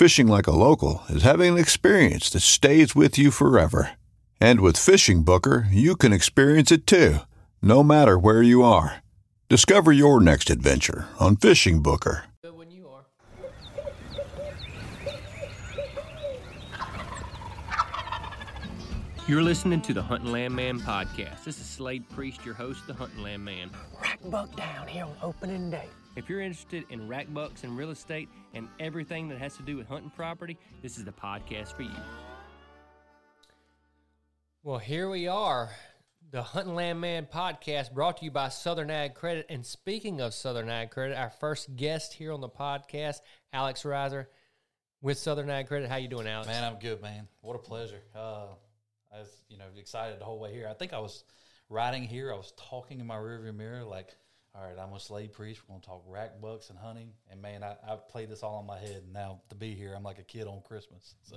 Fishing like a local is having an experience that stays with you forever. And with Fishing Booker, you can experience it too, no matter where you are. Discover your next adventure on Fishing Booker. When you are. You're listening to the Hunting Land Man podcast. This is Slade Priest, your host, the Hunting Land Man. Rack buck down here on opening day. If you're interested in rack bucks and real estate and everything that has to do with hunting property, this is the podcast for you. Well, here we are, the Hunting Land Man podcast brought to you by Southern Ag Credit. And speaking of Southern Ag Credit, our first guest here on the podcast, Alex Riser with Southern Ag Credit. How you doing, Alex? Man, I'm good, man. What a pleasure. Uh, I was, you know, excited the whole way here. I think I was riding here. I was talking in my rearview mirror, like, all right, I'm a Slade Priest. We're gonna talk rack bucks and hunting. And man, I, I played this all in my head. And now to be here, I'm like a kid on Christmas. So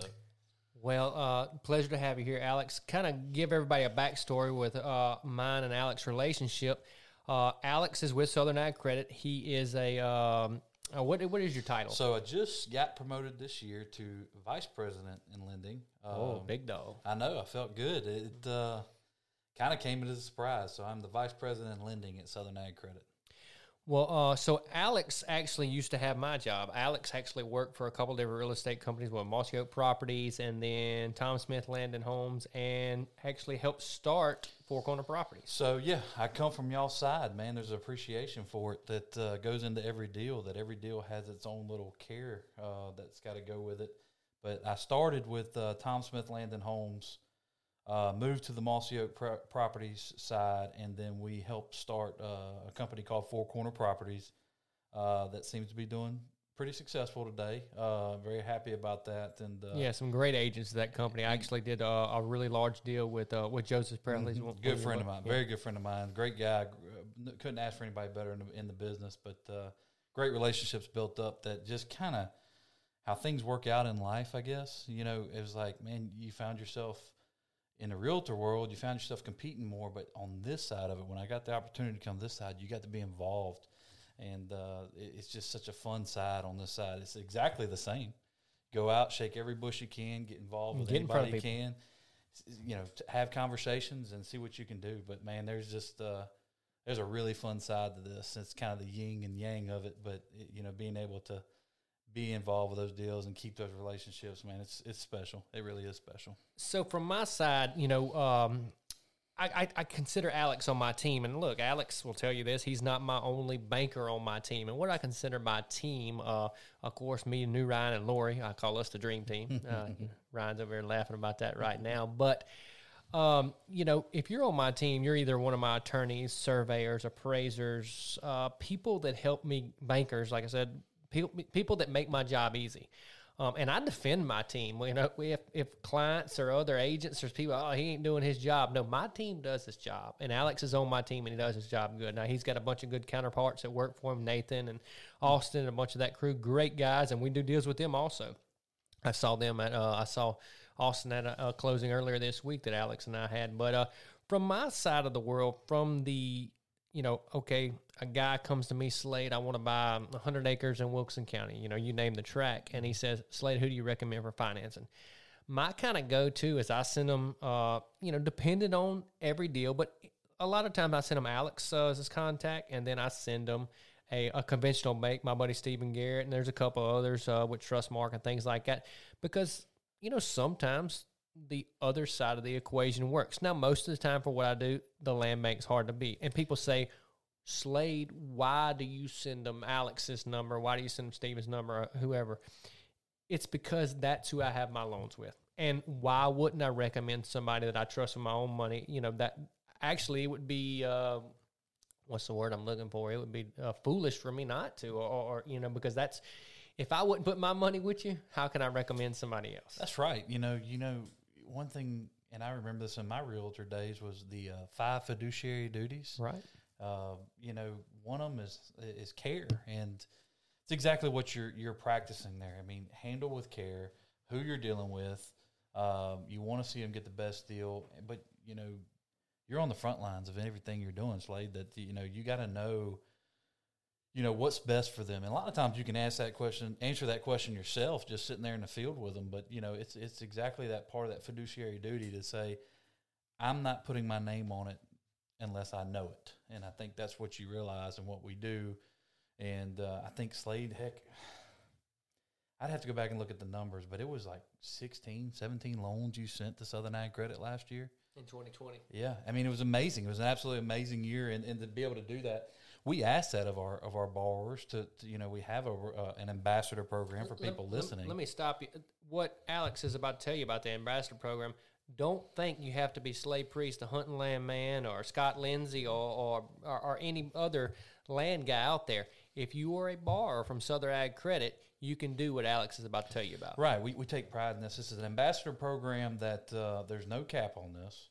Well, uh, pleasure to have you here, Alex. Kind of give everybody a backstory with uh, mine and Alex's relationship. Uh, Alex is with Southern Ag Credit. He is a um, what? What is your title? So I just got promoted this year to vice president in lending. oh, Um, big dog. I know. I felt good. It uh, kind of came as a surprise. So I'm the vice president in lending at Southern Ag Credit. Well, uh, so Alex actually used to have my job. Alex actually worked for a couple different real estate companies, with Mossy Oak Properties and then Tom Smith Land and Homes, and actually helped start Four Corner Properties. So yeah, I come from y'all's side, man. There's appreciation for it that uh, goes into every deal. That every deal has its own little care uh, that's got to go with it. But I started with uh, Tom Smith Land and Homes, uh, moved to the Mossy Oak pro- Properties side, and then we helped start uh, a company called Four Corner Properties uh, that seems to be doing pretty successful today. Uh, very happy about that. And uh, Yeah, some great agents at that company. I actually did a, a really large deal with uh, with Joseph Presley. Mhm. Good friend of mine, very good friend of mine, great guy. Couldn't ask for anybody better in the, in the business, but uh, great relationships built up that just kind of how things work out in life. I guess you know it was like, man, you found yourself in the realtor world, you found yourself competing more, but on this side of it, when I got the opportunity to come this side, you got to be involved, and uh, it, it's just such a fun side on this side. It's exactly the same. Go out, shake every bush you can, get involved with Get anybody you can you know, have conversations and see what you can do. But man, there's just uh, there's a really fun side to this. It's kind of the yin and yang of it, but it, you know, being able to be involved with those deals and keep those relationships, man, it's it's special. It really is special. So from my side, you know, um, I, I, I consider Alex on my team, and look, Alex will tell you this: he's not my only banker on my team. And what I consider my team, uh, of course, me and New Ryan and Lori, I call us the dream team. Uh, Ryan's over there laughing about that right now, but. Um, you know, if you're on my team, you're either one of my attorneys, surveyors, appraisers, uh, people that help me, bankers, like I said, people, people that make my job easy. Um, and I defend my team. You know, if, if clients or other agents or people, oh, he ain't doing his job. No, my team does his job, and Alex is on my team, and he does his job good. Now he's got a bunch of good counterparts that work for him, Nathan and Austin, and a bunch of that crew, great guys, and we do deals with them also. I saw them at uh, I saw Austin at a, a closing earlier this week that Alex and I had. But uh, from my side of the world, from the you know, okay, a guy comes to me, Slade, I want to buy 100 acres in Wilson County. You know, you name the track. And he says, Slade, who do you recommend for financing? My kind of go to is I send them, uh, you know, depending on every deal, but a lot of times I send them Alex uh, as his contact, and then I send them a, a conventional bank, my buddy Stephen Garrett, and there's a couple others uh, with Trustmark and things like that. Because, you know, sometimes the other side of the equation works. Now, most of the time for what I do, the land bank's hard to beat. And people say, Slade, why do you send them Alex's number? Why do you send them Steven's number whoever? It's because that's who I have my loans with. And why wouldn't I recommend somebody that I trust with my own money? You know, that actually it would be, uh, what's the word I'm looking for? It would be uh, foolish for me not to, or, or, you know, because that's, if I wouldn't put my money with you, how can I recommend somebody else? That's right. You know, you know, one thing, and I remember this in my realtor days was the uh, five fiduciary duties. Right. Uh, you know, one of them is is care, and it's exactly what you're you're practicing there. I mean, handle with care who you're dealing with. Um, you want to see them get the best deal, but you know, you're on the front lines of everything you're doing, Slade. That you know, you got to know you know what's best for them. And a lot of times you can ask that question answer that question yourself just sitting there in the field with them. But you know it's it's exactly that part of that fiduciary duty to say i'm not putting my name on it unless i know it. And i think that's what you realize and what we do. And uh, i think slade heck i'd have to go back and look at the numbers but it was like 16 17 loans you sent to southern ag credit last year. In 2020. yeah, I mean it was amazing. It was an absolutely amazing year, and, and to be able to do that, we ask that of our of our borrowers to, to you know we have a uh, an ambassador program for people let- listening. Let me stop you. What Alex is about to tell you about the ambassador program. Don't think you have to be Slade Priest, a hunting land man, or Scott Lindsay, or, or or or any other land guy out there. If you are a borrower from Southern Ag Credit, you can do what Alex is about to tell you about. Right, we, we take pride in this. This is an ambassador program that uh, there's no cap on this.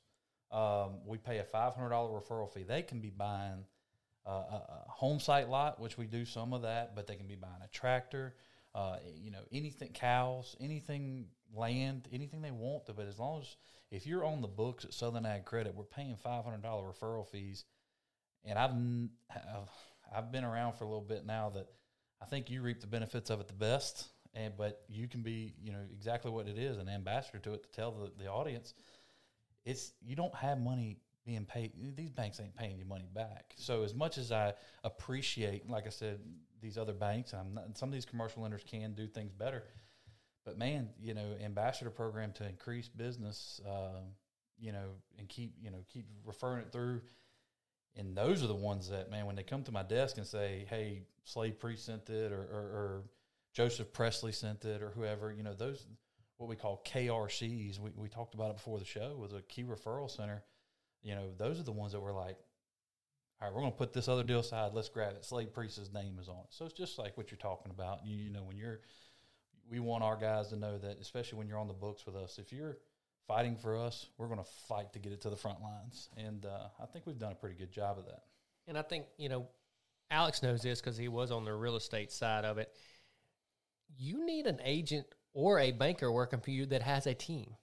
Um, we pay a five hundred dollar referral fee. They can be buying a, a home site lot, which we do some of that, but they can be buying a tractor, uh, you know, anything, cows, anything, land, anything they want. To, but as long as if you're on the books at Southern Ag Credit, we're paying five hundred dollar referral fees. And I've, I've I've been around for a little bit now that I think you reap the benefits of it the best. And but you can be, you know, exactly what it is, an ambassador to it to tell the, the audience it's you don't have money being paid. These banks ain't paying you money back. So as much as I appreciate, like I said, these other banks, and not, some of these commercial lenders can do things better. But man, you know, ambassador program to increase business, um, you know, and keep you know keep referring it through. And those are the ones that man, when they come to my desk and say, "Hey, Slade Priest sent it," or, or, or Joseph Presley sent it, or whoever, you know, those what we call KRCs. We, we talked about it before the show was a key referral center. You know, those are the ones that were like, all right, we're going to put this other deal aside. Let's grab it. Slade Priest's name is on it. So it's just like what you're talking about. You, you know, when you're, we want our guys to know that, especially when you're on the books with us, if you're fighting for us, we're going to fight to get it to the front lines. And uh, I think we've done a pretty good job of that. And I think, you know, Alex knows this because he was on the real estate side of it. You need an agent or a banker working for you that has a team.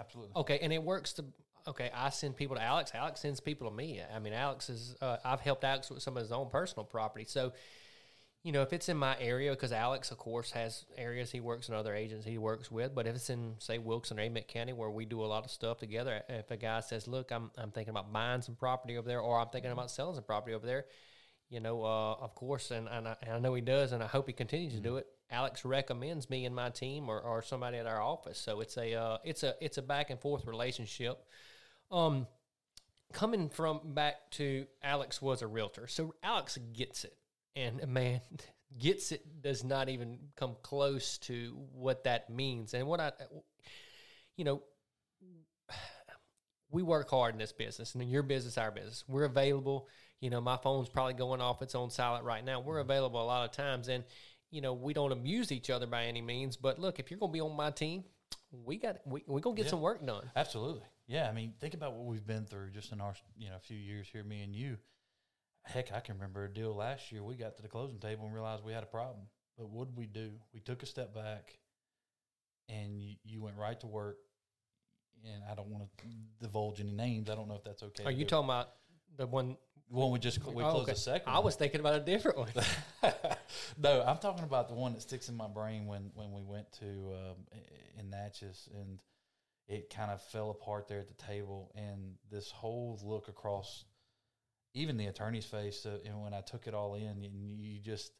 Absolutely. Okay, and it works to okay. I send people to Alex. Alex sends people to me. I mean, Alex is. Uh, I've helped Alex with some of his own personal property. So, you know, if it's in my area, because Alex, of course, has areas he works in other agents he works with. But if it's in say Wilkes or Amite County, where we do a lot of stuff together, if a guy says, "Look, I'm I'm thinking about buying some property over there, or I'm thinking about selling some property over there," you know, uh, of course, and, and, I, and I know he does, and I hope he continues to do it. Alex recommends me and my team, or, or somebody at our office. So it's a uh, it's a it's a back and forth relationship. Um, coming from back to Alex was a realtor, so Alex gets it, and a man, gets it does not even come close to what that means. And what I, you know, we work hard in this business, and in your business, our business, we're available. You know, my phone's probably going off its own silent right now. We're available a lot of times, and you know, we don't abuse each other by any means. But look, if you're going to be on my team, we got we we gonna get Yeah. some work done. Absolutely. Yeah. I mean, think about what we've been through just in our, you know, few years here, me and you. Heck, I can remember a deal last year. We got to the closing table and realized we had a problem. But what did we do? We took a step back and you, you went right to work and I don't want to divulge any names. I don't know if that's okay. Are you do. talking about the one? one we just we oh, closed okay. the second? I one. was thinking about a different one. no, I'm talking about the one that sticks in my brain when when we went to um, in Natchez and it kind of fell apart there at the table and this whole look across even the attorney's face uh, and when I took it all in and you just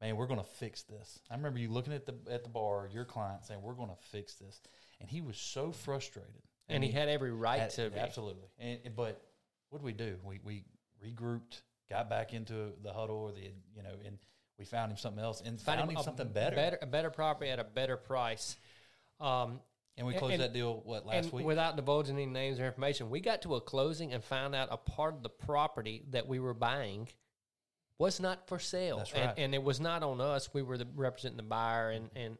man we're going to fix this. I remember you looking at the at the bar your client saying we're going to fix this and he was so frustrated and he had every right had- to be. absolutely. And, and- but what did we do? We we regrouped, got back into the huddle or the you know, and we found him something else and found, him a something better. better, a better property at a better price. Um, And we closed and- that deal what last week. without divulging any names or information, we got to a closing and found out a part of the property that we were buying was not for sale. That's and, right. and it was not on us. We were the, representing the buyer and, and,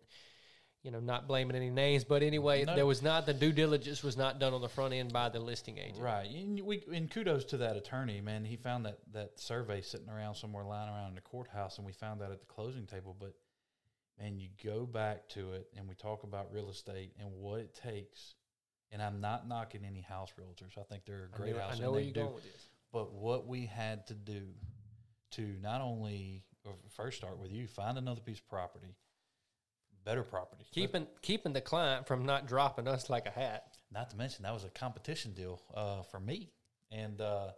you know, not blaming any names. But anyway, No. there was not, the due diligence was not done on the front end by the listing agent. Right, and we and kudos to that attorney, man. He found that that survey sitting around somewhere, lying around in the courthouse, and we found that at the closing table. But man, you go back to it, and we talk about real estate and what it takes. And I'm not knocking any house realtors. I think they're a I, great I house. know and where you're do going with this. But what we had to do to not only or first start with you, find another piece of property, better property. Keeping, keeping the client from not dropping us like a hat. Not to mention that was a competition deal uh, for me, and uh,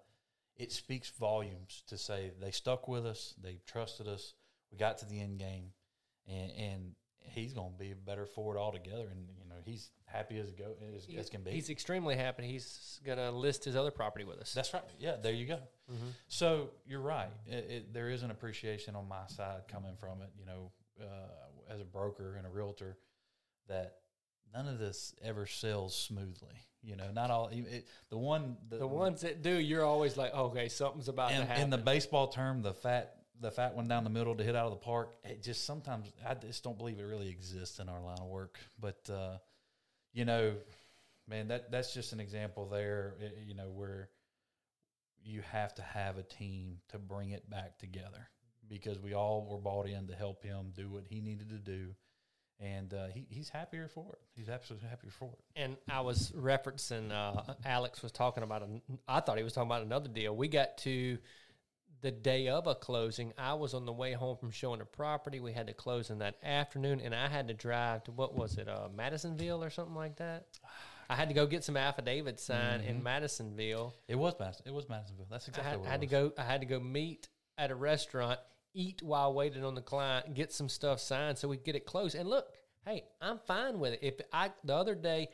it speaks volumes to say they stuck with us, they trusted us. We got to the end game, and, and he's going to be better for it altogether. And you know he's happy as go as, as can be. He's extremely happy. He's going to list his other property with us. That's right. Yeah, there you go. So you're right. It, it, there is an appreciation on my side coming from it. You know, uh, as a broker and a realtor, that none of this ever sells smoothly. You know, not all. It, the one, the, the ones that do, you're always like, okay, something's about to happen. in the baseball term, the fat, the fat one down the middle to hit out of the park. It just sometimes I just don't believe it really exists in our line of work. But uh, you know, man, that that's just an example there. you know, where you have to have a team to bring it back together because we all were bought in to help him do what he needed to do. And uh, he, he's happier for it. He's absolutely happier for it. And I was referencing, uh, Alex was talking about, I thought he was talking about another deal. We got to the day of a closing. I was on the way home from showing a property. We had to close in that afternoon, and I had to drive to, what was it, uh, Madisonville or something like that? I had to go get some affidavits signed in Madisonville. It was Madison. It was Madisonville. That's I exactly had, what I had to go. I had to go meet at a restaurant, eat while waiting on the client, get some stuff signed so we could get it closed. And look, hey, I'm fine with it. If I the other day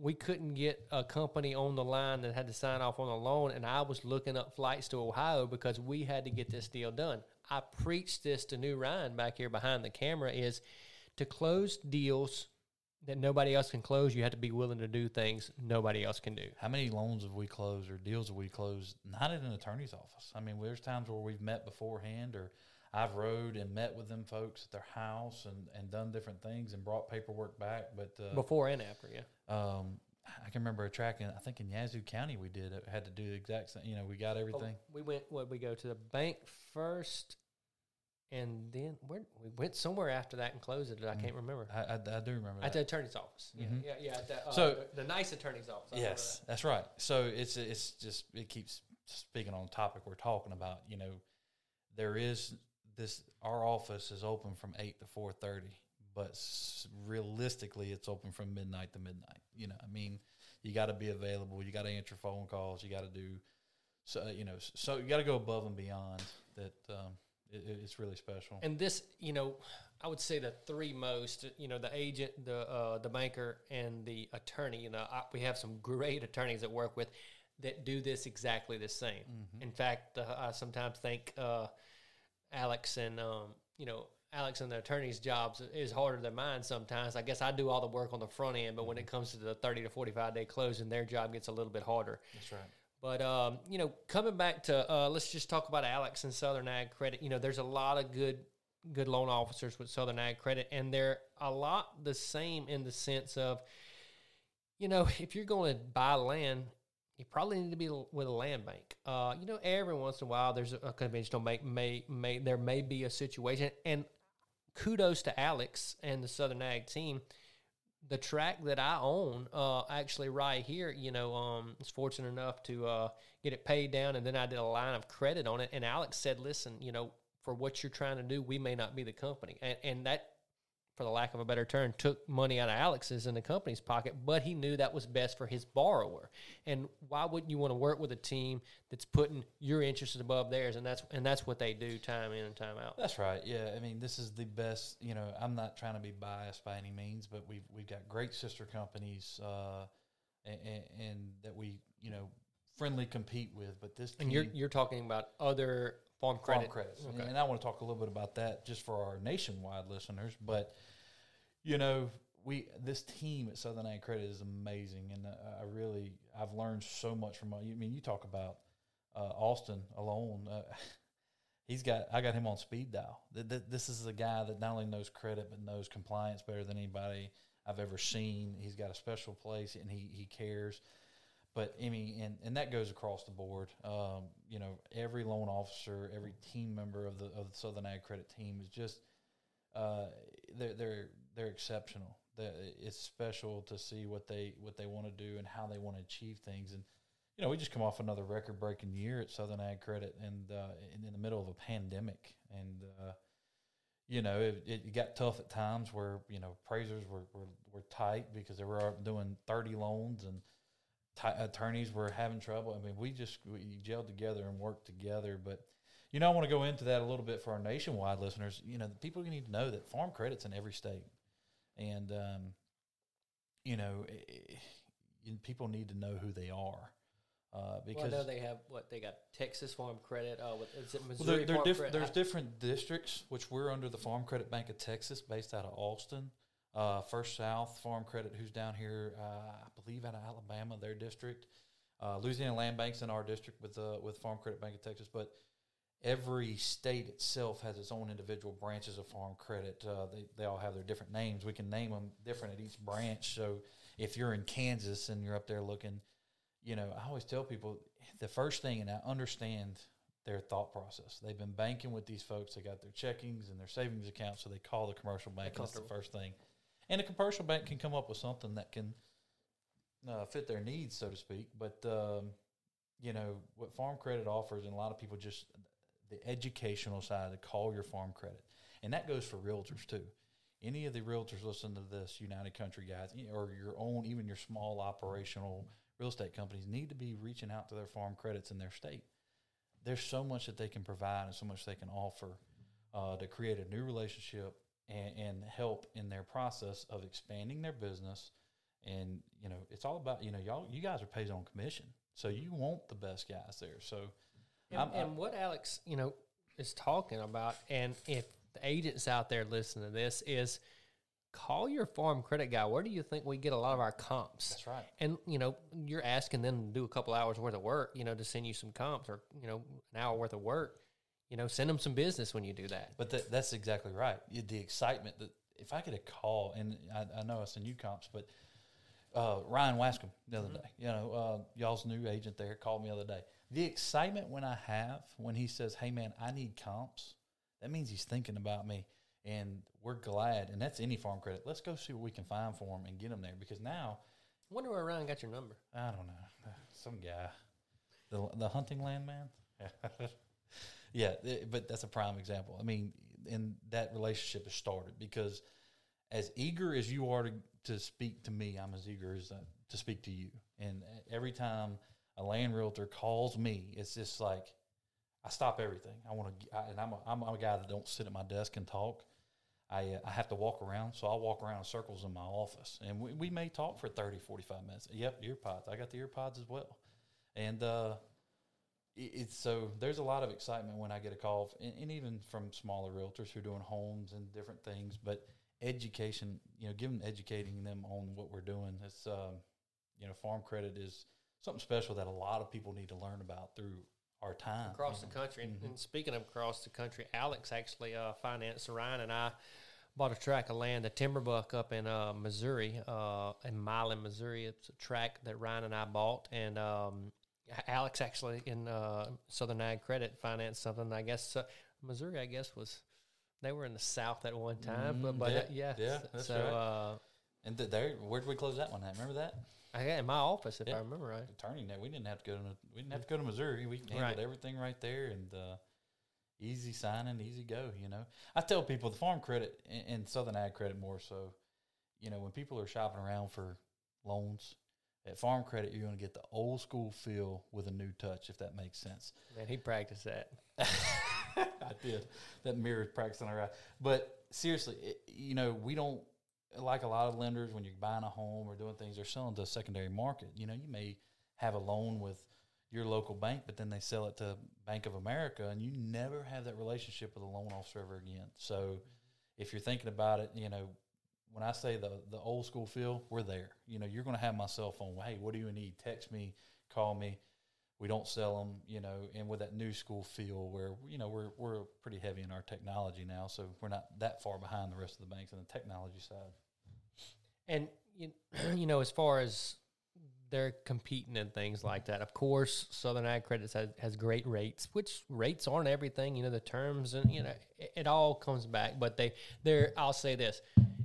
we couldn't get a company on the line that had to sign off on a loan, and I was looking up flights to Ohio because we had to get this deal done. I preached this to New Ryan back here behind the camera is to close deals that nobody else can close. You have to be willing to do things nobody else can do. How many loans have we closed or deals have we closed? Not at an attorney's office. I mean, there's times where we've met beforehand, or I've rode and met with them folks at their house and, and done different things and brought paperwork back. But uh, Before and after, yeah. Um, I can remember a track in I think in Yazoo County we did it had to do the exact same. You know, we got everything. We went. What we go to the bank first, and then where we went somewhere after that and closed it. I can't remember. I, I, I do remember At that. the attorney's office. Yeah, yeah, yeah. At the, uh, So- the, the nice attorney's office. I Yes, that's right. So it's it's just it keeps speaking on the topic we're talking about. You know, there is this. Our office is open from eight to four thirty, but realistically, it's open from midnight to midnight. You know, I mean, you got to be available. You got to answer phone calls. You got to do. So you know, so you got to go above and beyond. That um, it, it's really special. And this, you know, I would say the three most, you know, the agent, the uh, the banker, and the attorney. You know, I, we have some great attorneys that work with that do this exactly the same. In fact, uh, I sometimes think uh, Alex and um, you know Alex and the attorney's jobs is harder than mine sometimes. I guess I do all the work on the front end, but when it comes to the thirty to forty five day closing, their job gets a little bit harder. That's right. But um, you know, coming back to uh, let's just talk about Alex and Southern Ag Credit. You know, there's a lot of good good loan officers with Southern Ag Credit, and they're a lot the same in the sense of, you know, if you're going to buy land, you probably need to be with a land bank. Uh, you know, every once in a while there's a conventional bank may may there may be a situation, and kudos to Alex and the Southern Ag team. the track that I own, uh, actually right here, you know, um, was fortunate enough to uh, get it paid down, and then I did a line of credit on it. And Alex said, "Listen, you know, for what you're trying to do, we may not be the company," and, and that for the lack of a better term, took money out of Alex's in the company's pocket, but he knew that was best for his borrower. And why wouldn't you want to work with a team that's putting your interests above theirs? And that's and that's what they do time in and time out. That's right. Yeah, I mean, this is the best. You know, I'm not trying to be biased by any means, but we've we've got great sister companies, uh, and, and that we you know friendly compete with. But this and you're you're talking about other farm credit farm credits, okay. and I want to talk a little bit about that just for our nationwide listeners. But you know, we this team at Southern Ag Credit is amazing, and uh, I really I've learned so much from. I mean, you talk about uh, Austin alone. Uh, he's got I got him on speed dial. This is a guy that not only knows credit but knows compliance better than anybody I've ever seen. He's got a special place, and he he cares. But I mean, and, and that goes across the board. Um, you know, every loan officer, every team member of the of the Southern Ag Credit team is just uh, they're they're they're exceptional. It's special to see what they what they want to do and how they want to achieve things. And you know, we just come off another record breaking year at Southern Ag Credit, and uh, in, in, the middle of a pandemic, and uh, you know, it, it, got tough at times where you know appraisers were, were, were tight because they were doing thirty loans and attorneys were having trouble. I mean, we just we gelled together and worked together, but you know, I want to go into that a little bit for our nationwide listeners. You know, people need to know that farm credit's in every state, and um, you know, it, it, people need to know who they are. Uh, because well, I know they have what they got Texas Farm Credit. Uh, with, it Missouri well, they're, they're diff- Credit? There's different districts, which we're under the Farm Credit Bank of Texas, based out of Austin. Uh, First South Farm Credit, who's down here, uh, I believe out of Alabama, their district. Uh, Louisiana Land Bank's in our district with uh, with Farm Credit Bank of Texas, but every state itself has its own individual branches of farm credit. Uh, they, they all have their different names. We can name them different at each branch. So if you're in Kansas and you're up there looking, you know, I always tell people the first thing, and I understand their thought process. They've been banking with these folks. They got their checkings and their savings accounts, so they call the commercial bank. That's the first thing. And a commercial bank can come up with something that can uh, fit their needs, so to speak. But um, you know what Farm Credit offers, and a lot of people just the educational side to call your farm credit. And that goes for realtors too. Any of the realtors listen to this, United Country guys, or your own, even your small operational real estate companies need to be reaching out to their farm credits in their state. There's so much that they can provide and so much they can offer uh, to create a new relationship and, and help in their process of expanding their business. And you know, it's all about you know y'all. You guys are paid on commission, so you want the best guys there. So and, and what Alex, you know, is talking about, and if the agents out there listening to this is call your farm credit guy. Where do you think we get a lot of our comps? That's right. And you know, you're asking them to do a couple hours worth of work, you know, to send you some comps or you know, an hour worth of work. You know, send them some business when you do that. But that, that's exactly right. The excitement that if I get a call, and I, I know I send you comps, but uh, Ryan Wascom the other mm-hmm. day, you know, uh, y'all's new agent there called me the other day the excitement when I have when he says, "Hey man, I need comps," that means he's thinking about me, and we're glad. And that's any farm credit. Let's go see what we can find for him and get him there because now. I wonder where Ryan got your number. I don't know. Some guy, the the hunting land man. yeah, but that's a prime example. I mean, and that relationship has started because as eager as you are to, to speak to me, I'm as eager as uh, to speak to you. And every time a land realtor calls me, it's just like I stop everything. I want to, and I'm a, I'm a guy that don't sit at my desk and talk. I, uh, I have to walk around, so I'll walk around in circles in my office, and we, we may talk for 30, 45 minutes. Yep, ear pods. I got the ear pods as well, and uh, it, it's so there's a lot of excitement when I get a call, and, and even from smaller realtors who are doing homes and different things. But education, you know, giving educating them on what we're doing. It's um, you know, farm credit is something special that a lot of people need to learn about through our time across the country. Mm-hmm. And, speaking of across the country, Alex actually uh, financed Ryan and I bought a tract of land, a timber buck up in uh, Missouri, uh, in Milan, Missouri. It's a tract that Ryan and I bought, and um, Alex actually in uh, Southern Ag Credit financed something. I guess uh, Missouri, I guess was they were in the South at one time, mm, but but yeah, yeah, so. Right. And th- there, where did we close that one at? Remember that? I got in my office if Yeah. I remember right. Attorney net. We didn't have to go to we didn't have to go to Missouri. We handled Right. everything right there and uh, easy signing, easy go. You know, I tell people the farm credit and, and Southern Ag credit more so. You know, when people are shopping around for loans at Farm Credit, you're going to get the old school feel with a new touch, if that makes sense. Man, he practiced that. I did. That mirror practicing around. But seriously, it, you know, we don't like a lot of lenders when you're buying a home or doing things. They're selling to a secondary market. You know, you may have a loan with your local bank, but then they sell it to Bank of America, and you never have that relationship with a loan officer ever again. So, if you're thinking about it, you know, when I say the the old school feel, we're there. You know, you're going to have my cell phone. Hey, what do you need? Text me, call me. We don't sell them, you know, and with that new school feel, where you know we're we're pretty heavy in our technology now, so we're not that far behind the rest of the banks on the technology side. And you, you know, as far as they're competing and things like that, of course, Southern Ag Credits has, has great rates, which rates aren't everything. You know, the terms and you know, it, it all comes back. But they, they're, I'll say this,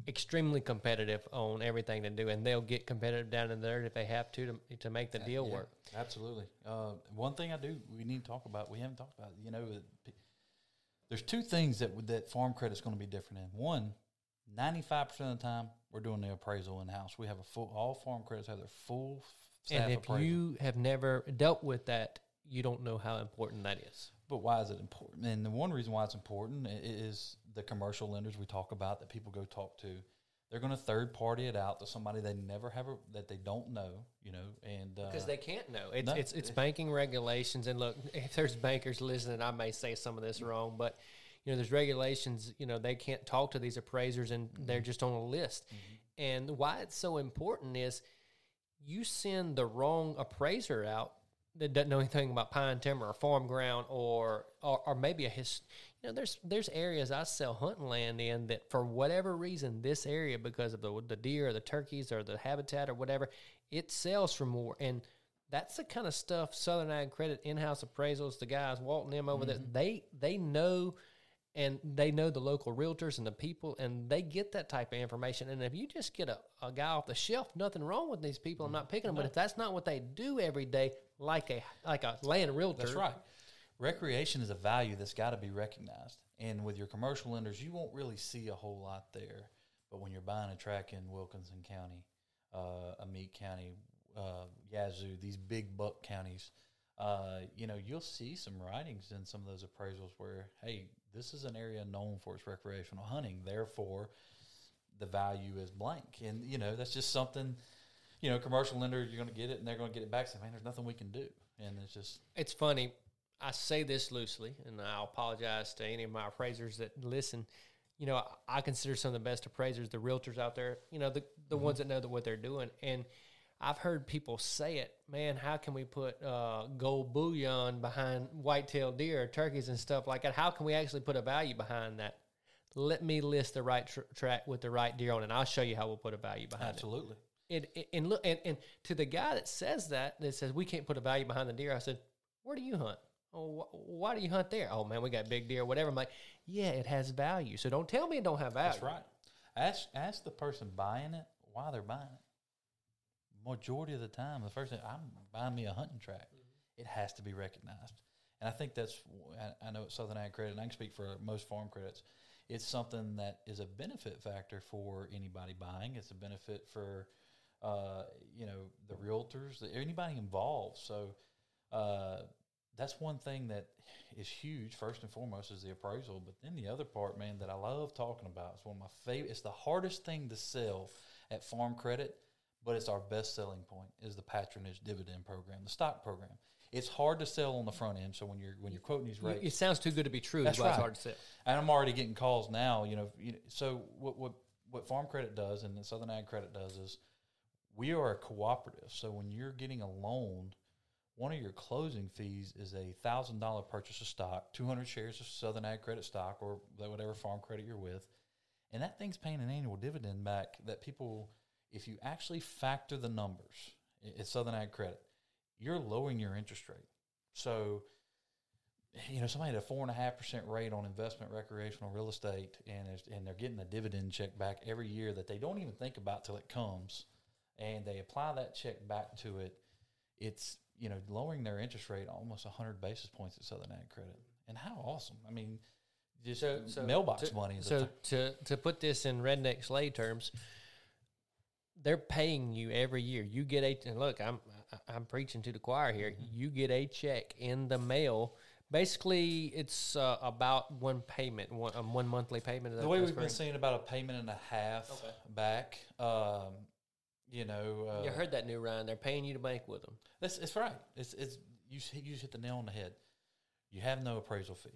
extremely competitive on everything they do, and they'll get competitive down in there if they have to to, to make the deal Yeah, work. Absolutely. Uh, one thing I do we need to talk about we haven't talked about. You know, there's two things that would- that farm credit's going to be different in. One, 95 percent of the time we're doing the appraisal in house. We have a full all farm credits have their full staff And if appraisal. you have never dealt with that, you don't know how important that is. But why is it important? And the one reason why it's important is the commercial lenders we talk about that people go talk to. They're going to third party it out to somebody they never have a, that they don't know, you know, and uh, because they can't know. It's no, it's it's banking regulations. And look, if there's bankers listening, I may say some of this wrong, but you know, there's regulations. You know, they can't talk to these appraisers, and they're just on a list. And why it's so important is you send the wrong appraiser out that doesn't know anything about pine timber or farm ground or or, or maybe a his you know there's there's areas I sell hunting land in that for whatever reason this area because of the the deer or the turkeys or the habitat or whatever it sells for more. And that's the kind of stuff Southern Ag Credit in-house appraisals the guys Walton them over there mm-hmm. they they know and they know the local realtors and the people and they get that type of information. And if you just get a, a guy off the shelf nothing wrong with these people i'm mm-hmm. not picking them but if that's not what they do every day like a like a land realtor That's right. Recreation is a value that's got to be recognized. And with your commercial lenders, you won't really see a whole lot there. But when you're buying a track in Wilkinson County, uh, Amite County, uh, Yazoo, these big buck counties, uh, you know, you'll see some writings in some of those appraisals where, hey, this is an area known for its recreational hunting. Therefore, the value is blank. And, you know, that's just something, you know, commercial lender, you're going to get it and they're going to get it back. Say, man, there's nothing we can do. And it's just, it's funny. I say this loosely, and I'll apologize to any of my appraisers that listen. You know, I, I consider some of the best appraisers the realtors out there. You know, the the ones that know what they're doing. And I've heard people say it, man. How can we put uh, gold bullion behind white-tailed deer, turkeys, and stuff like that? How can we actually put a value behind that? Let me list the right tr- track with the right deer on, it, and I'll show you how we'll put a value behind it. absolutely. And, and- look, and, and to the guy that says that, that says we can't put a value behind the deer, I said, where do you hunt? Oh, wh- why do you hunt there? Oh man, we got big deer, whatever. I'm like, yeah, it has value. So don't tell me it don't have value. That's right. Ask ask the person buying it why they're buying it. Majority of the time, the first thing I'm buying me a hunting track, mm-hmm. it has to be recognized, and I think that's I, I know it's Southern Ag Credit, and I can speak for most farm credits. It's something that is a benefit factor for anybody buying. It's a benefit for uh, you know the realtors, the, anybody involved. So. Uh, that's one thing that is huge. First and foremost is the appraisal, but then the other part, man, that I love talking about. It's one of my favorite. It's the hardest thing to sell at Farm Credit, but it's our best selling point. Is the patronage dividend program, the stock program. It's hard to sell on the front end. So when you're when you're quoting these rates, It sounds too good to be true. That's That's why it's right. hard to say. and I'm already getting calls now. You know, you know, so what what what Farm Credit does and Southern Ag Credit does is we are a cooperative. So when you're getting a loan, one of your closing fees is a thousand dollar purchase of stock, two hundred shares of Southern Ag Credit stock or whatever farm credit you're with, and that thing's paying an annual dividend back. That people, if you actually factor the numbers, it's Southern Ag Credit, you're lowering your interest rate. So you know, somebody had a four and a half percent rate on investment recreational real estate, and and they're getting a dividend check back every year that they don't even think about till it comes, and they apply that check back to it. It's you know lowering their interest rate almost hundred basis points at Southern Ag Credit, and how awesome! I mean, just mailbox to, money. So th- to to put this in redneck Slade terms, they're paying you every year. You get a and look. I'm I- I'm preaching to the choir here. Mm-hmm. You get a check in the mail. Basically, it's uh, about one payment, one um, one monthly payment. Is the way we've been seeing about a payment and a half Okay. back. Um, you know, uh, You heard that new Ryan? They're paying you to bank with them. That's it's right. It's it's you you just hit the nail on the head. You have no appraisal fee.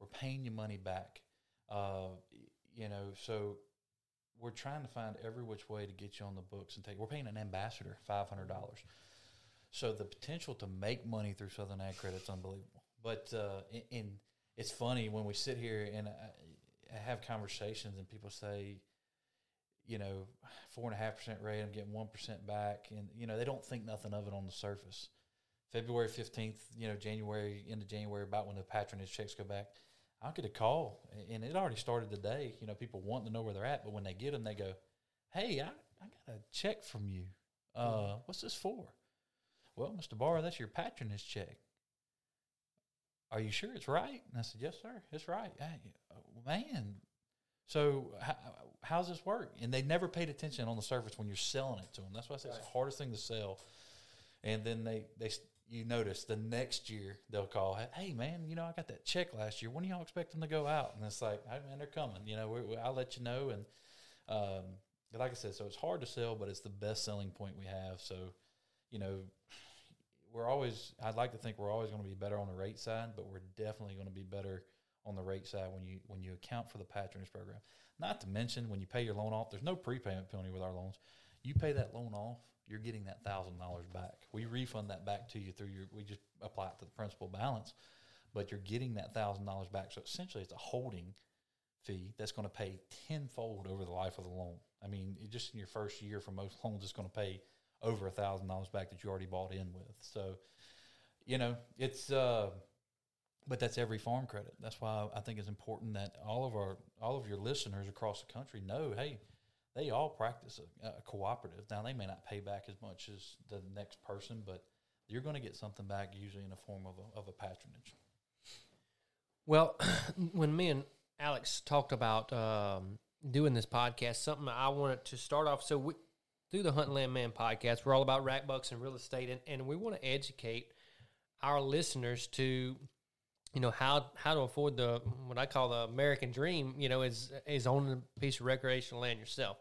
We're paying you money back. Uh, you know, so we're trying to find every which way to get you on the books and take. We're paying an ambassador five hundred dollars. So the potential to make money through Southern Ag Credit's unbelievable. But uh, in, in it's funny when we sit here and I, I have conversations and people say, you know, four and a half percent rate, I'm getting one percent back, and you know they don't think nothing of it on the surface. February fifteenth, you know, January into January, about when the patronage checks go back, I'll get a call, and it already started today. You know, people want to know where they're at, but when they get them, they go, "Hey, I, I got a check from you. Uh, what's this for?" Well, Mister Barr, that's your patronage check. Are you sure it's right? And I said, "Yes, sir, it's right." Hey, oh, man, so how, how's this work? And they never paid attention on the surface when you're selling it to them. That's why I say it's the hardest thing to sell. And then they they you notice the next year they'll call, hey man, you know I got that check last year. When do y'all expect them to go out? And it's like, hey man, they're coming. You know, we, we, I'll let you know. And um, like I said, so it's hard to sell, but it's the best selling point we have. So, you know, we're always. I'd like to think we're always going to be better on the rate side, but we're definitely going to be better on the rate side when you when you account for the patronage program. Not to mention when you pay your loan off, there's no prepayment penalty with our loans. You pay that loan off, you're getting that thousand dollars back. We refund that back to you through your. We just apply it to the principal balance, but you're getting that thousand dollars back. So essentially, it's a holding fee that's going to pay tenfold over the life of the loan. I mean, just in your first year for most loans, it's going to pay over a thousand dollars back that you already bought in with. So, you know, it's. Uh, but that's every farm credit. That's why I think it's important that all of our all of your listeners across the country know, hey, they all practice a, a cooperative. Now they may not pay back as much as the next person, but you're going to get something back usually in the form of a, of a patronage. Well, when me and Alex talked about um, doing this podcast, something I wanted to start off. So we, through the Hunting Land Man podcast, we're all about rack bucks and real estate, and, and we want to educate our listeners to, you know, how how to afford the what I call the American dream. You know, is is owning a piece of recreational land yourself.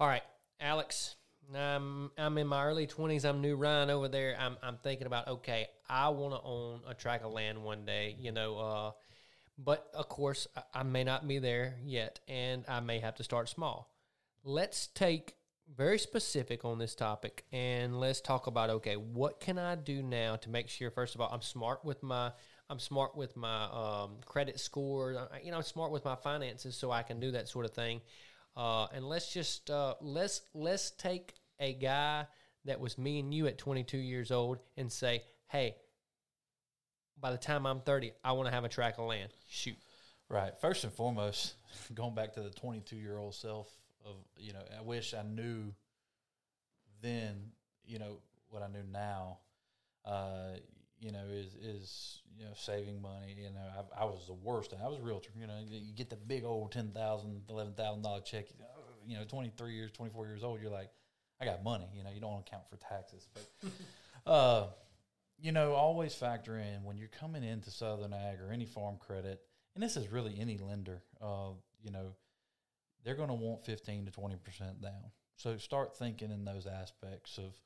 All right, Alex. I'm I'm in my early twenties. I'm new Ryan over there. I'm I'm thinking about okay, I want to own a tract of land one day. You know, uh, but of course I, I may not be there yet, and I may have to start small. Let's take very specific on this topic, and let's talk about okay, what can I do now to make sure first of all I'm smart with my I'm smart with my um, credit score. I- You know, I'm smart with my finances, so I can do that sort of thing. Uh, and let's just uh, let's let's take a guy that was me and you at 22 years old and say, hey, by the time I'm 30, I want to have a tract of land. Shoot. Right. First and foremost, going back to the 22 year old self of, you know, I wish I knew then, you know, what I knew now, uh, you know, is, is, you know, saving money. You know, I, I was the worst. I was a realtor, you know, you get the big old $10,000, $11,000 check, you know, 23 years, 24 years old. You're like, I got money, you know, you don't want to account for taxes, but, uh, you know, always factor in when you're coming into Southern Ag or any farm credit, and this is really any lender, uh, you know, they're going to want 15 to 20% down. So start thinking in those aspects of,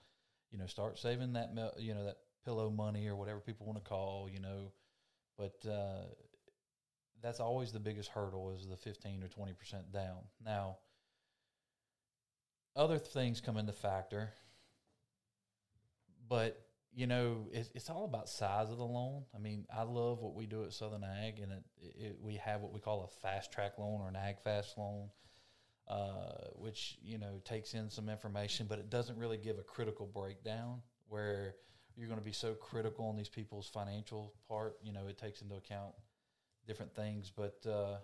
you know, start saving that, you know, that pillow money or whatever people want to call, you know, but uh, that's always the biggest hurdle is the 15 or 20% down. Now, other things come into factor, but you know, it's, it's all about size of the loan. I mean, I love what we do at Southern Ag, and it, it, we have what we call a fast track loan or an ag fast loan, uh, which you know takes in some information, but it doesn't really give a critical breakdown. Where You're going to be so critical on these people's financial part. You know, it takes into account different things, but uh,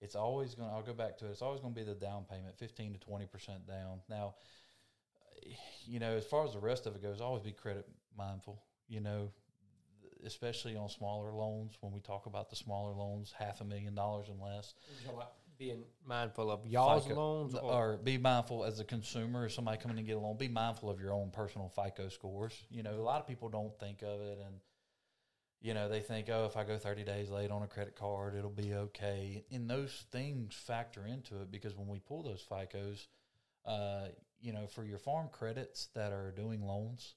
it's always going. to I'll go back to it. It's always going to be the down payment, fifteen to twenty percent down. Now, you know, as far as the rest of it goes, always be credit mindful. You know, especially on smaller loans. When we talk about the smaller loans, half a million dollars and less, Being mindful of y'all's FICO- loans, or, or be mindful as a consumer, or somebody coming to get a loan, be mindful of your own personal FICO scores. You know, a lot of people don't think of it, and you know they think, oh, if I go thirty days late on a credit card, it'll be okay. And those things factor into it because when we pull those FICOs, uh, you know, for your farm credits that are doing loans,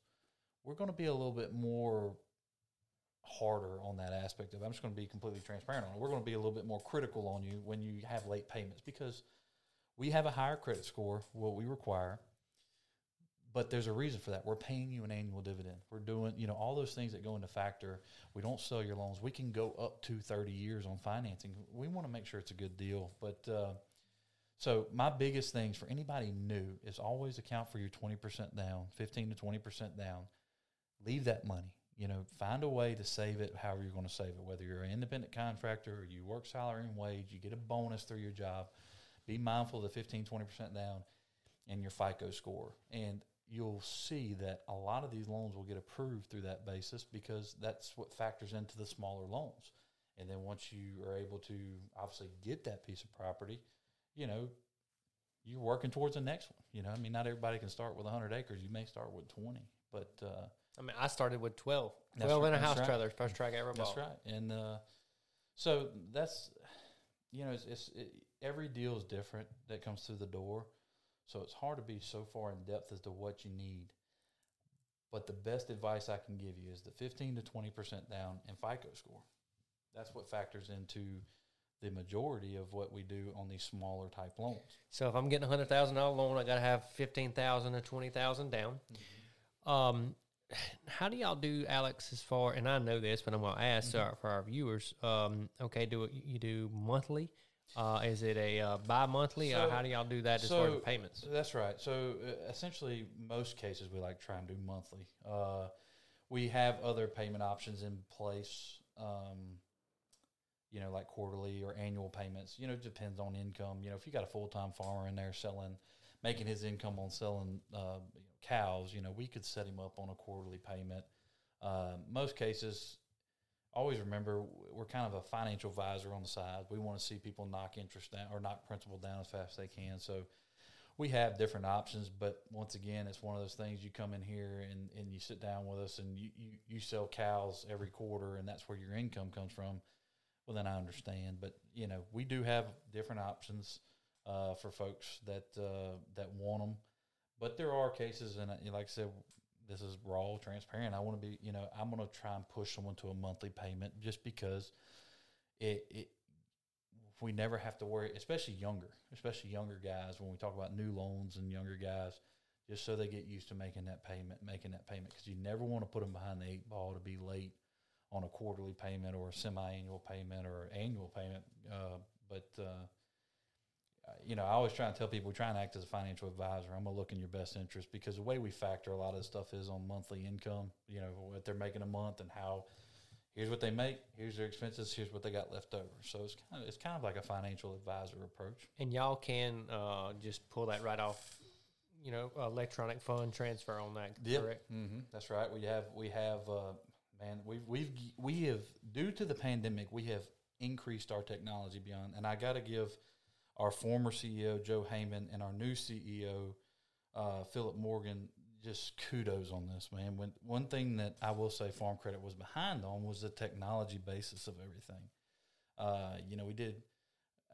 we're going to be a little bit more harder on that aspect of. I'm just going to be completely transparent on it. We're going to be a little bit more critical on you when you have late payments because we have a higher credit score, what we require. But there's a reason for that. We're paying you an annual dividend. We're doing, you know, all those things that go into factor. We don't sell your loans. We can go up to 30 years on financing. We want to make sure it's a good deal. But uh, so my biggest things for anybody new is always account for your 20% down, 15 to 20% down. Leave that money. You know, find a way to save it however you're going to save it, whether you're an independent contractor or you work salary and wage, you get a bonus through your job. Be mindful of the 15, 20% down and your FICO score. And you'll see that a lot of these loans will get approved through that basis because that's what factors into the smaller loans. And then once you are able to obviously get that piece of property, you know, you're working towards the next one. You know, I mean, not everybody can start with 100 acres. You may start with 20, but uh, I mean, I started with 12. That's 12 right, in a house right. trailer, first track I ever bought. that's right. And uh, so that's, you know, it's, it's it, every deal is different that comes through the door. So it's hard to be so far in depth as to what you need. But the best advice I can give you is the 15 to 20% down and FICO score. That's what factors into the majority of what we do on these smaller type loans. So if I'm getting a hundred thousand dollar loan, I got to have fifteen thousand to twenty thousand down. Um, how do y'all do, Alex? As far and I know this, but I'm going to ask uh, for our viewers. Um, okay, do it, you do monthly? Uh, is it a uh, bi-monthly? or So- how do y'all do that as far as payments? That's right. So uh, essentially, most cases we like try and do monthly. Uh, we have other payment options in place. Um, you know, like quarterly or annual payments. You know, it depends on income. You know, if you got a full time farmer in there selling, making his income on selling uh, cows, you know, we could set him up on a quarterly payment. Uh, most cases, always remember we're kind of a financial advisor on the side. We want to see people knock interest down or knock principal down as fast as they can. So we have different options, but once again, it's one of those things you come in here and, and you sit down with us and you, you, you sell cows every quarter and that's where your income comes from. Well, then I understand, but you know, we do have different options uh, for folks that uh, that want them. But there are cases, and uh, like I said, this is raw, transparent. I want to be, you know, I'm going to try and push someone to a monthly payment just because it, it we never have to worry, especially younger, especially younger guys. When we talk about new loans and younger guys, just so they get used to making that payment, making that payment, because you never want to put them behind the eight ball to be late on a quarterly payment or a semi-annual payment or annual payment. Uh, but uh, uh, you know, I always try and tell people, try and act as a financial advisor. I'm gonna look in your best interest because the way we factor a lot of this stuff is on monthly income. You know, what they're making a month and how. Here's what they make. Here's their expenses. Here's what they got left over. So it's kind of it's kind of like a financial advisor approach. And y'all can uh, just pull that right off, you know, electronic fund transfer on that, correct? hmm That's right. We have we have uh, man. We've we've we have due to the pandemic, we have increased our technology beyond. And I got to give our former CEO Joe Heyman and our new CEO uh, Philip Morgan just kudos on this man. When one thing that I will say Farm Credit was behind on was the technology basis of everything. Uh, you know, we did.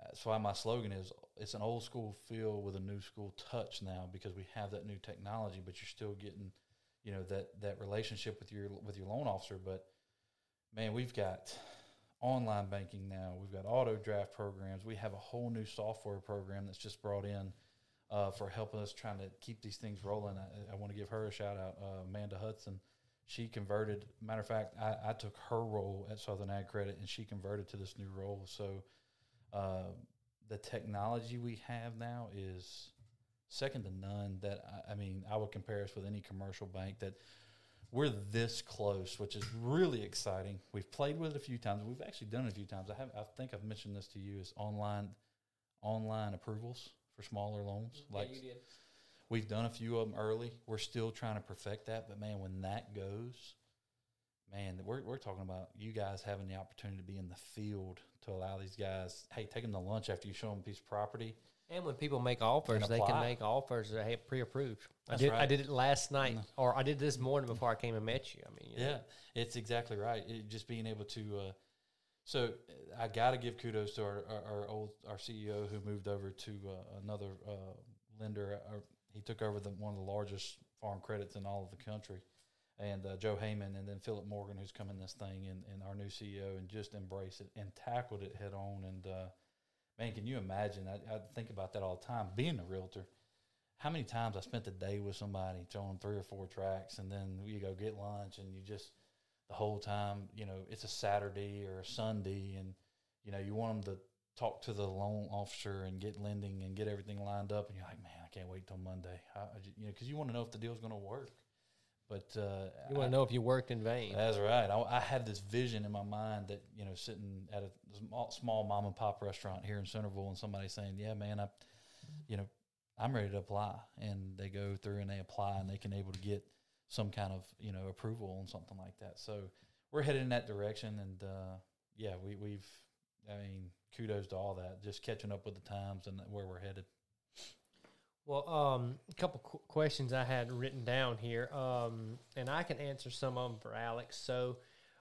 That's why my slogan is it's an old school feel with a new school touch now because we have that new technology, but you're still getting, you know, that that relationship with your with your loan officer. But man, we've got online banking now. We've got auto draft programs. We have a whole new software program that's just brought in uh, for helping us trying to keep these things rolling. I, I want to give her a shout out, uh, Amanda Hudson. She converted. Matter of fact, I, I took her role at Southern Ag Credit, and she converted to this new role. So uh, the technology we have now is second to none. That I, I mean, I would compare us with any commercial bank that we're this close, which is really exciting. We've played with it a few times. We've actually done it a few times. I have. I think I've mentioned this to you. Is online, online approvals for smaller loans. Like did. we've done a few of them early. We're still trying to perfect that. But man, when that goes, man, we're we're talking about you guys having the opportunity to be in the field to allow these guys. Hey, take them to lunch after you show them a piece of property. And when people make offers, they can make offers that have pre-approved. I That's did. I did it last night, or I did this morning before I came and met you. I mean, you know. Yeah, it's exactly right. It, just being able to. Uh, so uh, I got to give kudos to our, our, our old our CEO who moved over to uh, another uh, lender. Or he took over the one of the largest farm credits in all of the country, and uh, Joe Heyman, and then Philip Morgan, who's coming this thing, and, and our new CEO, and just embraced it and tackled it head on. And uh, man, can you imagine? I, I think about that all the time. Being a realtor, how many times I spent the day with somebody showing three or four tracks, and then you go get lunch, and you just the whole time, you know, it's a Saturday or a Sunday, and you know, you want them to talk to the loan officer and get lending and get everything lined up, and you're like, man, I can't wait till Monday, I you know, because you want to know if the deal's going to work. But uh, You want to know if you worked in vain. that's right. I, I have this vision in my mind that you know, sitting at a small, small mom and pop restaurant here in Centerville, and somebody saying, "Yeah, man, I, you know, I'm ready to apply," and they go through and they apply, and they can able to get some kind of you know approval on something like that. So we're headed in that direction, and uh, yeah, we, we've, I mean, kudos to all that, just catching up with the times and where we're headed. Well, um, a couple qu- questions I had written down here, um, and I can answer some of them for Alex. So,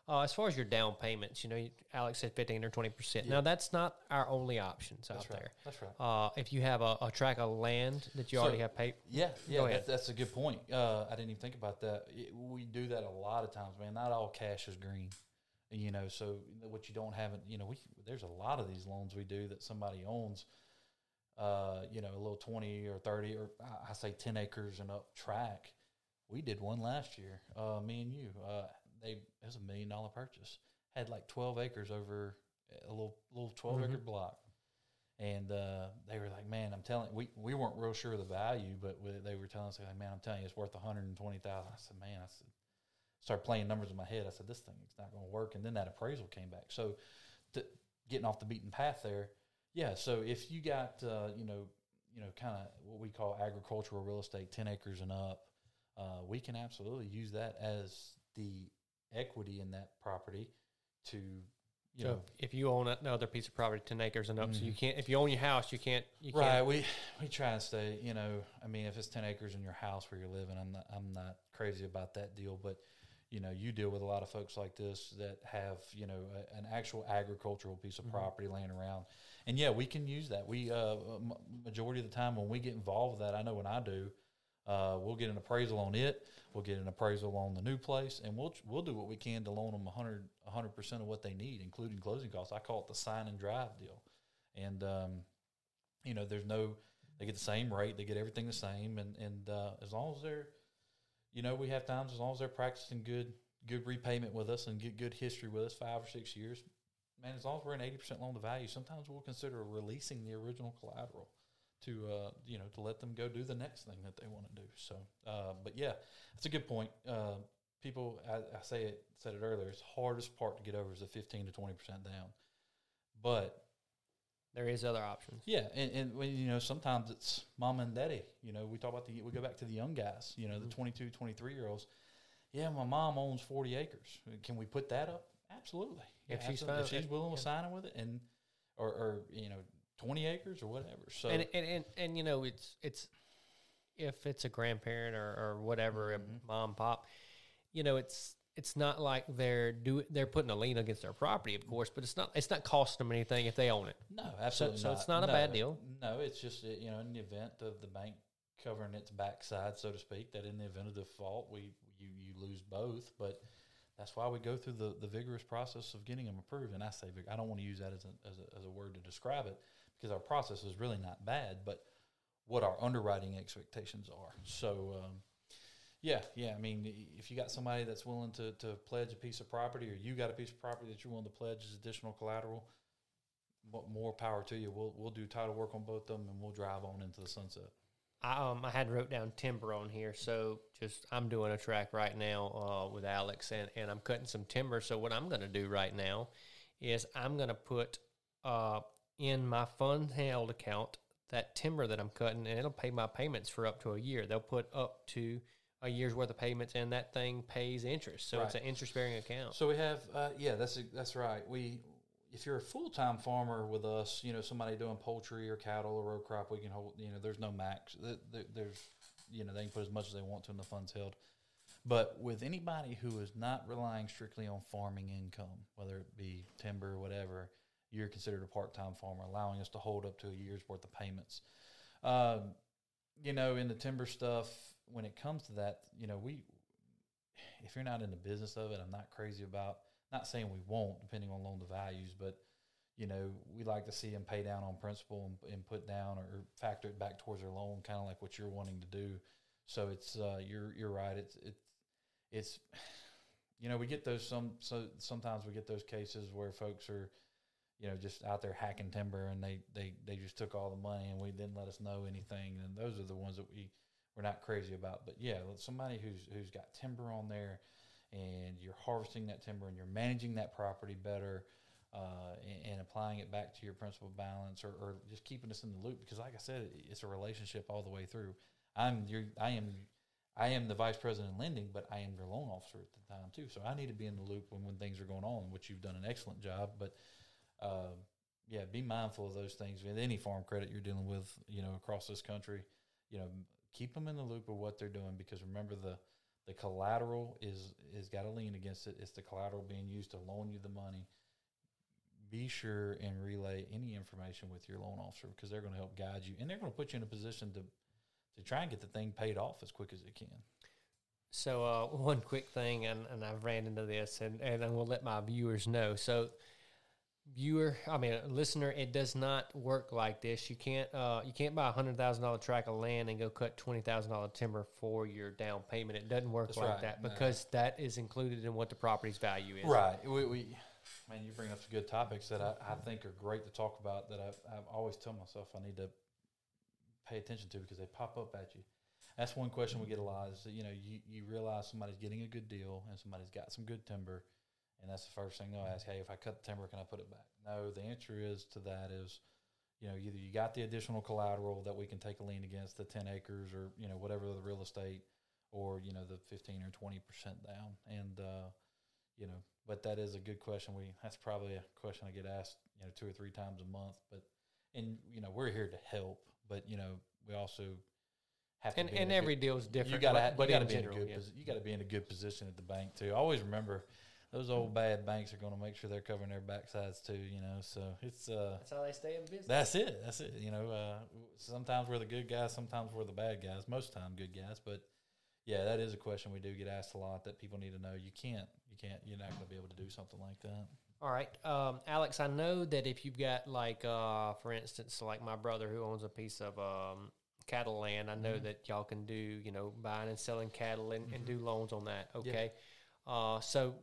uh, as far as your down payments, you know, you- Alex said fifteen or twenty percent. Now, that's not our only options out right. there. That's right. Uh, if you have a, a track of land that you So- already have paid, Yeah, yeah, that's, that's a good point. Uh, I didn't even think about that. It, we do that a lot of times, man. Not all cash is green, you know. So what you don't have, you know, we there's a lot of these loans we do that somebody owns. Uh, you know, a little twenty or thirty, or I- say ten acres and up track. We did one last year. Uh, me and you. Uh, they it was a million dollar purchase. Had like twelve acres over a little little 12 acre block and uh, they were like, "Man, I'm telling we we weren't real sure of the value, but we, they were telling us like, man, I'm telling you, it's worth 120,000." I said, "Man, I said." Started playing numbers in my head. I said, "This thing is not going to work." And then that appraisal came back. So, to, getting off the beaten path there, yeah. So if you got uh, you know you know kind of what we call agricultural real estate, 10 acres and up, uh, we can absolutely use that as the equity in that property to you so know if you own another piece of property, ten acres and up, so you can't. If you own your house, you can't. You Right. can't. We we try and stay. You know, I mean, if it's ten acres in your house where you're living, I'm not I'm not crazy about that deal. But you know, you deal with a lot of folks like this that have you know a, an actual agricultural piece of property laying around, and yeah, we can use that. We uh, majority of the time when we get involved with that, I know when I do. Uh, we'll get an appraisal on it. We'll get an appraisal on the new place, and we'll we'll do what we can to loan them 100 percent of what they need, including closing costs. I call it the sign and drive deal, and um, you know, there's no, they get the same rate, they get everything the same, and and uh, as long as they're, you know, we have times as long as they're practicing good good repayment with us and get good history with us, five or six years, man, as long as we're in eighty percent loan to value, sometimes we'll consider releasing the original collateral to uh, you know to let them go do the next thing that they want to do. So, uh, but yeah, that's a good point. Uh, people, I, I say it said it earlier. It's hardest part to get over is the fifteen to twenty percent down, but There is other options. yeah, and, and when, you know, sometimes it's mom and daddy. You know, we talk about the we go back to the young guys. You know, the 22, 23 year olds. Yeah, my mom owns forty acres. Can we put that up? Absolutely. If she's fine- if she's willing to sign with it, and or, or you know, twenty acres or whatever. So and, and and and you know it's it's if it's a grandparent or, or whatever Mm-hmm. a mom pop you know it's it's not like they're do they're putting a lien against their property of course but it's not it's not costing them anything if they own it No, absolutely so not. it's not a bad deal. No, it's just you know in the event of the bank covering its backside, so to speak, that in the event of default, we you you lose both. But that's why we go through the, the vigorous process of getting them approved. And I say I don't want to use that as a, as a as a word to describe it because our process is really not bad, but what our underwriting expectations are. So. Um, yeah, yeah. I mean, if you got somebody that's willing to, to pledge a piece of property, or you got a piece of property that you're willing to pledge as additional collateral, mo- more power to you. We'll we'll do title work on both of them, and we'll drive on into the sunset. I um I had wrote down timber on here, so just I'm doing a track right now uh, with Alex, and and I'm cutting some timber. So what I'm going to do right now is I'm going to put uh in my fund held account that timber that I'm cutting, and it'll pay my payments for up to a year. They'll put up to a year's worth of payments, and that thing pays interest. So it's an interest bearing account. So we have, uh, yeah, that's that's right. We, if you're a full time farmer with us, you know, somebody doing poultry or cattle or row crop, we can hold. You know, there's no max. Th- th- There's, you know, they can put as much as they want to in the funds held. But with anybody who is not relying strictly on farming income, whether it be timber or whatever, you're considered a part time farmer, allowing us to hold up to a year's worth of payments. Um, you know, in the timber stuff, when it comes to that, you know, we if you're not in the business of it, I'm not crazy about. Not saying we won't, depending on loan to values, but you know, we like to see them pay down on principal and, and put down or factor it back towards their loan, kind of like what you're wanting to do. So it's uh, you're you're right. It's it's it's you know we get those some so sometimes we get those cases where folks are you know just out there hacking timber and they they they just took all the money and we didn't let us know anything and those are the ones that we we're not crazy about. But yeah, somebody who's who's got timber on there and you're harvesting that timber and you're managing that property better uh, and, and applying it back to your principal balance or, or just keeping us in the loop because like I said, it's a relationship all the way through. I'm your I am I am the vice president in lending, but I am your loan officer at the time too. So I need to be in the loop when, when things are going on, which you've done an excellent job. But uh, yeah, be mindful of those things with any farm credit you're dealing with, you know, across this country. You know, keep them in the loop of what they're doing because remember the the collateral is is got to lean against it. It's the collateral being used to loan you the money. Be sure and relay any information with your loan officer because they're going to help guide you and they're going to put you in a position to to try and get the thing paid off as quick as it can. So uh, one quick thing, and, and I've ran into this, and, and I will let my viewers know. So viewer, I mean listener, it does not work like this. You can't uh, you can't buy a hundred thousand dollar tract of land and go cut twenty thousand dollar timber for your down payment. It doesn't work That's like right. that No. because that is included in what the property's value is. Right. We, we man, you bring up some good topics that I, I think are great to talk about. That I, I always tell myself I need to pay attention to because they pop up at you. That's one question we get a lot. Is that, you know you, you realize somebody's getting a good deal and somebody's got some good timber, and that's the first thing they'll ask. Hey, if I cut the timber, can I put it back? No. The answer is to that is, you know, either you got the additional collateral that we can take a lien against the ten acres or you know whatever the real estate, or you know the fifteen or twenty percent down, and uh, you know but that is a good question we that's probably a question i get asked you know two or three times a month but and you know we're here to help but you know we also have to And be in and every good, deal is different. you but, you gotta be in a good yeah. you gotta be in a good position at the bank too always remember those old bad banks are going to make sure they're covering their backsides too you know so it's uh That's how they stay in business. that's it. That's it. You know, uh, sometimes we're the good guys, sometimes we're the bad guys. Most time, good guys. But yeah, that is a question we do get asked a lot that people need to know. You can't, you can't, you're not going to be able to do something like that. All right, um, Alex. I know that if you've got like, uh, for instance, like my brother who owns a piece of um, cattle land, I know that y'all can do, you know, buying and selling cattle and, and do loans on that. Okay, uh, so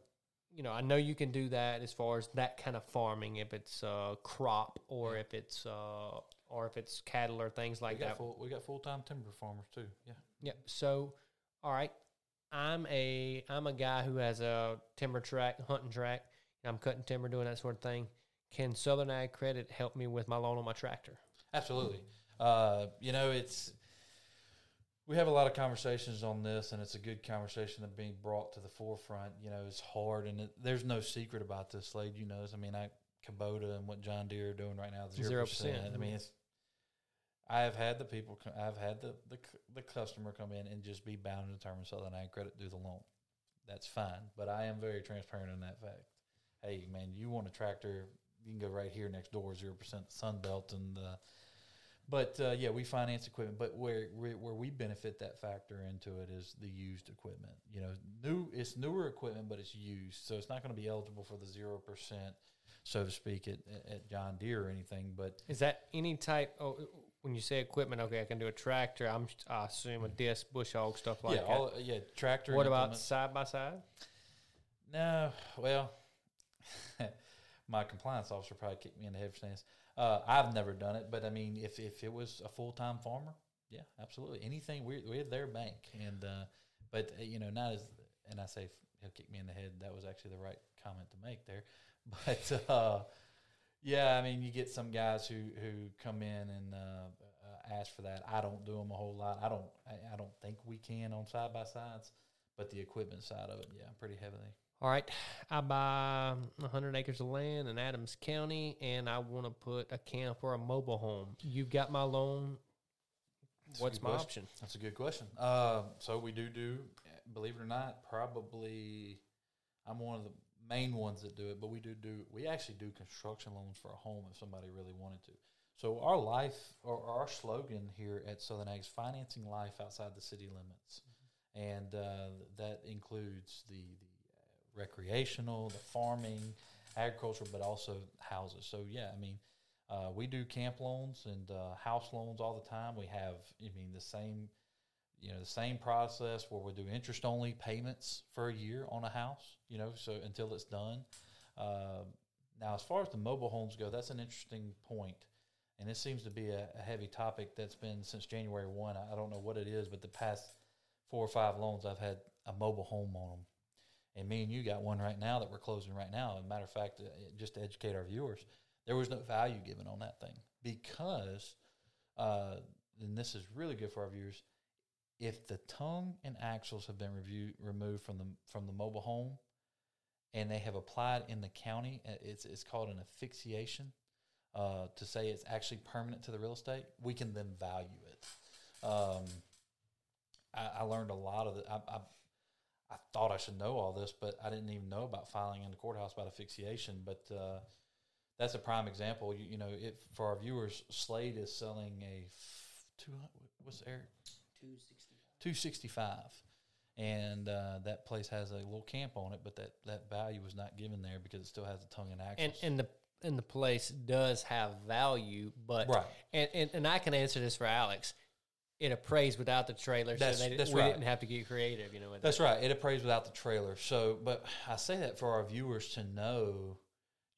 you know, I know you can do that as far as that kind of farming, if it's uh, crop or if it's uh, or if it's cattle or things like that. full, we got full time timber farmers too. Yeah. Yeah. So, all right, I'm a I'm a guy who has a timber track, hunting track. I'm cutting timber, doing that sort of thing. Can Southern Ag Credit help me with my loan on my tractor? Absolutely. Uh, you know, it's we have a lot of conversations on this, and it's a good conversation that being brought to the forefront. You know, it's hard, and it, there's no secret about this, Slade. You know, I mean, I Kubota and what John Deere are doing right now, zero 0%. I mean, it's. I have had the people. I've had the, the the customer come in and just be bound and determined Southern Ag Credit do the loan. That's fine, but I am very transparent in that fact. Hey, man, you want a tractor? You can go right here next door, zero percent Sunbelt, and uh, but uh, yeah, we finance equipment. But where, where where we benefit that factor into it is the used equipment. You know, new it's newer equipment, but it's used, so it's not going to be eligible for the zero percent, so to speak, at, at John Deere or anything. But Is that any type? Oh, when you say equipment, okay, I can do a tractor. I'm I assume a disc, bush hog, stuff like yeah, that. all, yeah, tractor. what about side by side? No, well, my compliance officer probably kicked me in the head for saying this. Uh, I've never done it, but I mean, if if it was a full time farmer, yeah, absolutely. Anything we're we're their bank, and uh, but uh, you know not as and I say he'll kick me in the head. That was actually the right comment to make there, but uh, yeah, I mean you get some guys who who come in and uh, uh, ask for that. I don't do them a whole lot. I don't I, I don't think we can on side by sides, but the equipment side of it, yeah, pretty heavily. All right, I buy 100 acres of land in Adams County, and I want to put a camp or a mobile home. You've got my loan. That's What's my question. option? That's a good question. Uh, so we do do, believe it or not, probably I'm one of the main ones that do it, but we do do we actually do construction loans for a home if somebody really wanted to. So our life or our slogan here at Southern Ag is financing life outside the city limits, and uh, that includes the the recreational, the farming, agriculture, but also houses. So yeah, I mean. Uh, we do camp loans and uh, house loans all the time. We have, I mean, the same, you know, the same process where we do interest only payments for a year on a house. You know, so until it's done. Uh, now, as far as the mobile homes go, that's an interesting point, and it seems to be a, a heavy topic that's been since January one. I, I don't know what it is, but the past four or five loans I've had a mobile home on them. And me and you got one right now that we're closing right now. As a matter of fact, uh, just to educate our viewers, there was no value given on that thing because, uh, and this is really good for our viewers, if the tongue and axles have been review, removed from the from the mobile home, and they have applied in the county, uh, it's it's called an asphyxiation, uh, to say it's actually permanent to the real estate. We can then value it. Um, I, I learned a lot of it. I, I I thought I should know all this, but I didn't even know about filing in the courthouse about asphyxiation. But uh, that's a prime example. You, you know, if for our viewers, Slade is selling a f- two. What's Eric? Two sixty. Two sixty five, and uh, that place has a little camp on it, but that that value was not given there because it still has the tongue and axles. And and the and the place does have value, but Right. And, and and I can answer this for Alex. It appraised without the trailer, That's- so they, that's we right. didn't have to get creative. You know, That's that. right. It appraised without the trailer. So, but I say that for our viewers to know,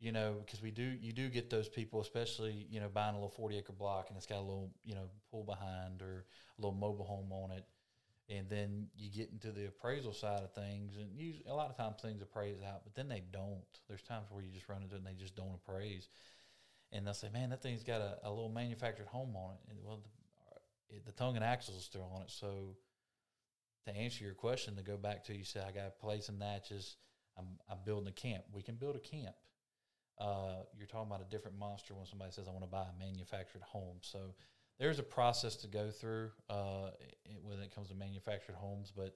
you know, because we do, you do get those people, especially, you know, buying a little 40 acre block and it's got a little, you know, pool behind or a little mobile home on it. And then you get into the appraisal side of things, and usually, a lot of times things appraise out, but then they don't. There's times where you just run into it and they just don't appraise. And they'll say, man, that thing's got a, a little manufactured home on it. And well, the, it, the tongue and axles are still on it. So, to answer your question, to go back to you said I got to place some Natchez. I'm I'm building a camp. We can build a camp. Uh, you're talking about a different monster when somebody says I want to buy a manufactured home. So there's a process to go through uh, it, when it comes to manufactured homes, but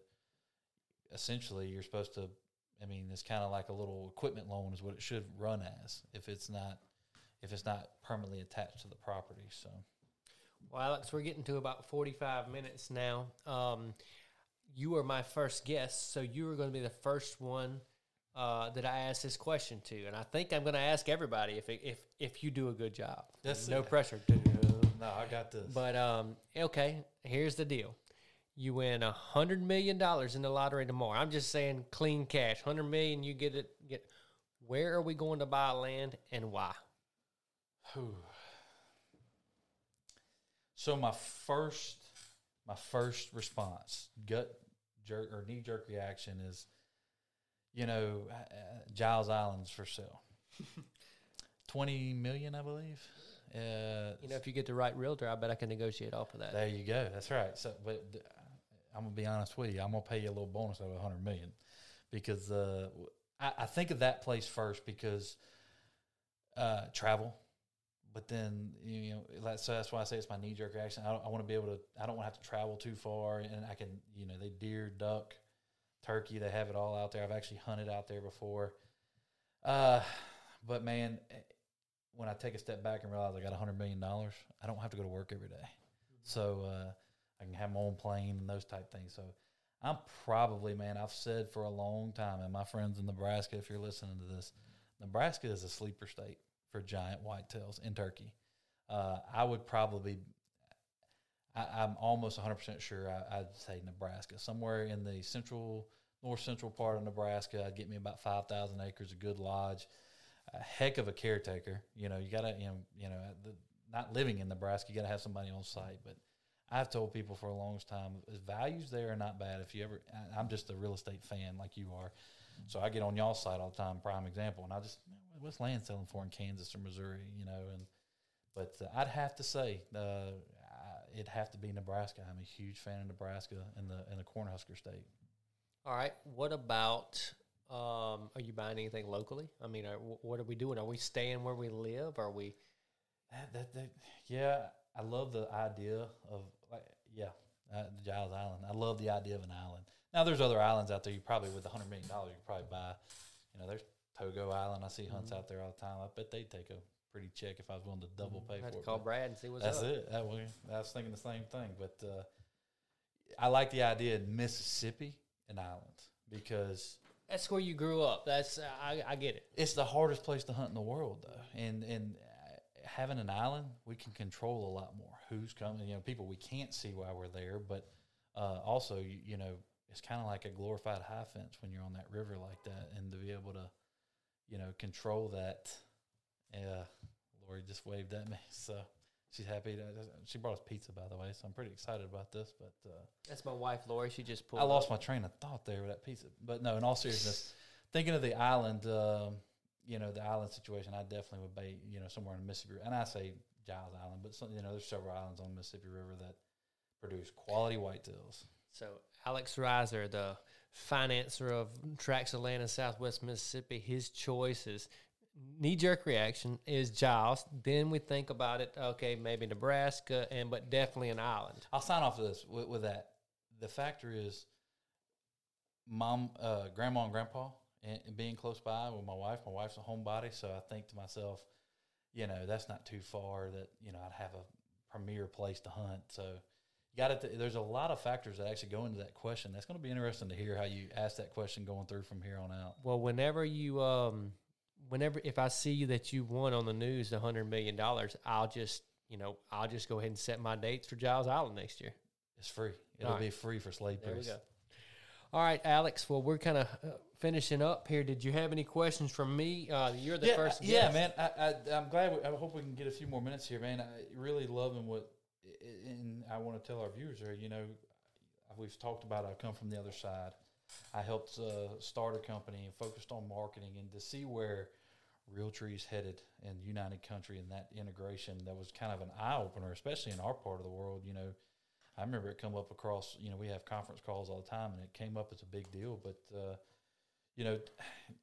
essentially you're supposed to. I mean, it's kind of like a little equipment loan is what it should run as if it's not if it's not permanently attached to the property. So Well, Alex, we're getting to about 45 minutes now. Um, you are my first guest, so you are going to be the first one uh, that I ask this question to, and I think I'm going to ask everybody if if if you do a good job. That's no it. pressure. no, I got this. But um, okay, here's the deal: you win a hundred million dollars in the lottery tomorrow. I'm just saying, clean cash, hundred million. You get it. Get. Where are we going to buy land and why? So my first, my first response, gut jerk or knee jerk reaction is, you know, uh, Giles Island's for sale. Twenty million, I believe. Uh, You know, if you get the right realtor, I bet I can negotiate off of that. there you go. That's right. So, but th- I'm gonna be honest with you. I'm gonna pay you a little bonus of a hundred million because uh, I, I think of that place first because uh, travel. But then you know, so that's why I say it's my knee jerk reaction. I, I want to be able to. I don't want to have to travel too far, and I can. You know, they deer, duck, turkey. They have it all out there. I've actually hunted out there before. Uh, but man, eh, when I take a step back and realize I got a hundred million dollars, I don't have to go to work every day. So uh, I can have my own plane and those type things. So I'm probably, man, I've said for a long time, and my friends in Nebraska, if you're listening to this, Nebraska is a sleeper state for giant whitetails in Turkey. Uh, I would probably, I, I'm almost 100% sure I, I'd say Nebraska, somewhere in the central, north central part of Nebraska. I'd get me about 5,000 acres, a good lodge, a heck of a caretaker. You know, you got to, you know, you know, the, not living in Nebraska, you got to have somebody on site, but I've told people for a long time, values there are not bad. If you ever, I- I'm just a real estate fan like you are, so I get on y'all's side all the time. Prime example, and I just, what's land selling for in Kansas or Missouri, you know? And but uh, I'd have to say, uh, I- it'd have to be Nebraska. I'm a huge fan of Nebraska and the and the Cornhusker State. All right. What about? Um, are you buying anything locally? I mean, are, what are we doing? Are we staying where we live? Are we? That, that, that, yeah, I love the idea of like, yeah, uh, Giles Island. I love the idea of an island. Now, there's other islands out there. You probably with a hundred million dollars, you could probably buy. You know, there's Togo Island. I see hunts out there all the time. I bet they'd take a pretty check if I was willing to double pay I for it. call but Brad and see what's That's up. it. That way, I was thinking the same thing. But uh, I like the idea of Mississippi an island because That's where you grew up. That's I, I get it. it's the hardest place to hunt in the world, though. And and having an island, we can control a lot more. Who's coming? You know, people we can't see while we're there, but uh, also, you, you know, it's kind of like a glorified high fence when you're on that river like that, and to be able to, you know, control that. Yeah, Lori just waved at me, so she's happy. To, she brought us pizza, by the way, so I'm pretty excited about this. But uh, That's my wife, Lori. She just pulled. I lost up. my train of thought there with that pizza. But no, in all seriousness, thinking of the island, um, you know, the island situation, I definitely would be, you know, somewhere in the Mississippi. And I say Giles Island, but some, you know, there's several islands on the Mississippi River that produce quality whitetails. So Alex Riser, the financer of Tracks of in Southwest Mississippi, his choice is knee jerk reaction is Giles. Then we think about it. Okay, maybe Nebraska, and but definitely an island. I'll sign off this with, with that. The factor is mom, uh, grandma, and grandpa, and, and being close by with my wife. My wife's a homebody, so I think to myself, you know, that's not too far. That you know, I'd have a premier place to hunt. So you got to. There's a lot of factors that actually go into that question. That's going to be interesting to hear how you ask that question going through from here on out. Well, whenever you, um, whenever if I see you that you won on the news the hundred million dollars, I'll just, you know, I'll just go ahead and set my dates for Giles Island next year. It's free. It'll All be free for Slade There we Priest. go. All right, Alex. Well, we're kind of uh, finishing up here. Did you have any questions from me? Uh, you're the yeah, first. uh, yeah, man. I, I'm glad. We, I hope we can get a few more minutes here, man. I really loving what, and I want to tell our viewers there. You know, we've talked about. I come from the other side. I helped uh, start a company and focused on marketing, and to see where Realtree is headed in the United Country and that integration, that was kind of an eye opener, especially in our part of the world. You know, I remember it come up across. You know, we have conference calls all the time, and it came up as a big deal. But uh, you know,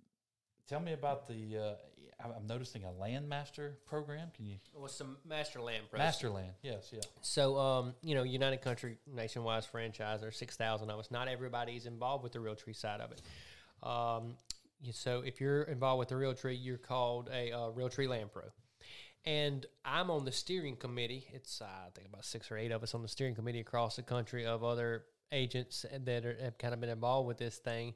tell me about the. Uh, I'm noticing a land master program. Can you What's the master land? Press? master land? Yes, yeah. So, um, you know, United Country nationwide franchise. There's six thousand of us. Not everybody is involved with the Realtree side of it. Um, so, if you're involved with the Realtree, you're called a uh, Realtree Land Pro. And I'm on the steering committee. It's uh, I think about six or eight of us on the steering committee across the country of other agents that are, have kind of been involved with this thing.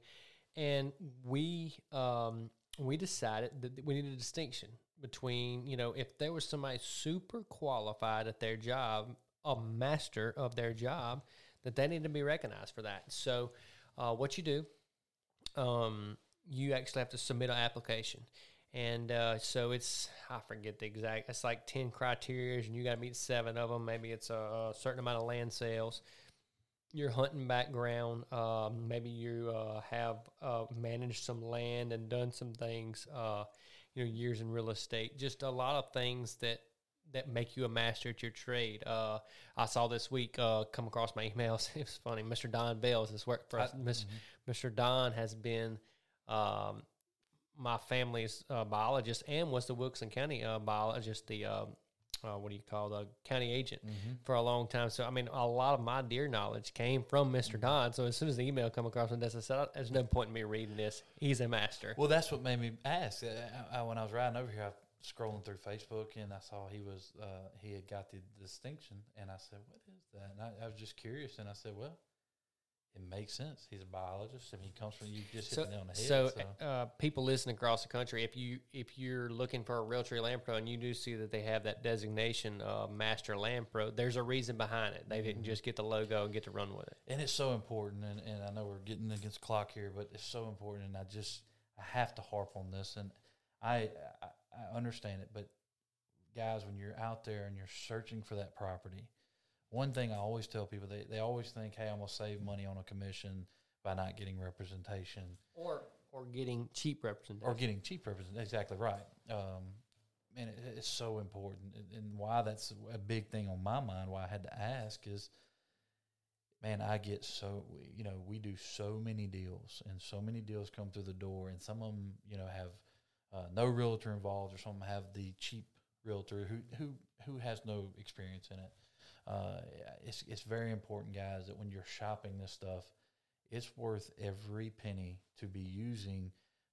And we um, we decided that we needed a distinction between you know if there was somebody super qualified at their job, a master of their job, that they need to be recognized for that. So, uh, what you do, um, you actually have to submit an application. And uh, so it's I forget the exact. It's like ten criteria, and you got to meet seven of them. Maybe it's a, a certain amount of land sales, your hunting background. Um, maybe you uh, have uh, managed some land and done some things. Uh, you know, years in real estate. Just a lot of things that that make you a master at your trade. Uh, I saw this week uh, come across my emails. It was funny. Mr. Don Bales has worked for us. Mr. Mr. Don has been um, my family's uh, biologist and was the Wilkinson County uh, biologist, the um, uh, what do you call the county agent for a long time. So I mean, a lot of my deer knowledge came from mister Don. So as soon as the email come across my desk, I said, "There's no point in me reading this. He's a master." Well, that's what made me ask. Uh, I, I, when I was riding over here, I scrolling through Facebook and I saw he was uh, he had got the distinction, and I said, "What is that?" And I, I was just curious, and I said, "Well, it makes sense. He's a biologist. I mean, he comes from you just hit So, the nail on the head." so, So, uh, people listening across the country, if you if you're looking for a Realtree Land Pro and you do see that they have that designation, uh, Master Land Pro, there's a reason behind it. They didn't Mm-hmm. just get the logo and get to run with it. and it's so important. And, and I know we're getting against the clock here, but it's so important. And I just I have to harp on this. And I I, I understand it, but guys, when you're out there and you're searching for that property, one thing I always tell people they, they always think, hey, I'm gonna save money on a commission by not getting representation or or getting cheap representation. or getting cheap representation. Exactly right. Um, and it, it's so important, and, why that's a big thing on my mind. Why I had to ask is, man, I get so you know we do so many deals, and so many deals come through the door, and some of them you know have uh, no realtor involved, or some have the cheap realtor who who who has no experience in it. Uh, it's it's very important, guys, that when you're shopping this stuff, it's worth every penny to be using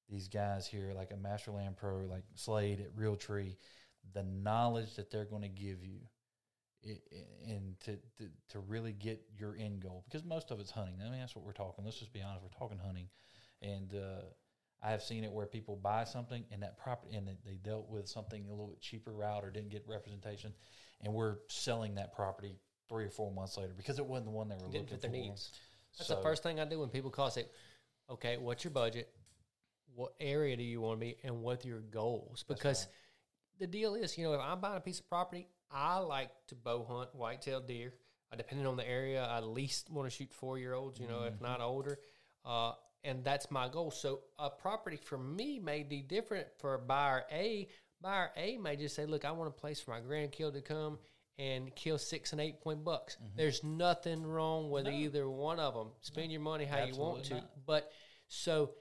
these guys here, like a Masterland Pro, like Slade at Realtree, the knowledge that they're going to give you, and to, to to really get your end goal, because most of it's hunting. I mean, that's what we're talking. Let's just be honest, we're talking hunting, and uh, I have seen it where people buy something and that property and they dealt with something a little bit cheaper route or didn't get representation, and we're selling that property three or four months later because it wasn't the one they were Didn't looking fit their for. needs. That's So- the first thing I do when people call. I say, okay, what's your budget? What area do you want to be, and what are your goals? Because the deal is, you know, if I'm buying a piece of property, I like to bow hunt whitetail deer. Uh, depending on the area, I at least want to shoot four year olds, you know, if Mm-hmm. not older. Uh, and that's my goal. So a property for me may be different for buyer A. Buyer A may just say, look, I want a place for my grandkid to come and kill six and eight point bucks. Mm-hmm. There's nothing wrong with either one of them. Spend your money how you want to. not. But so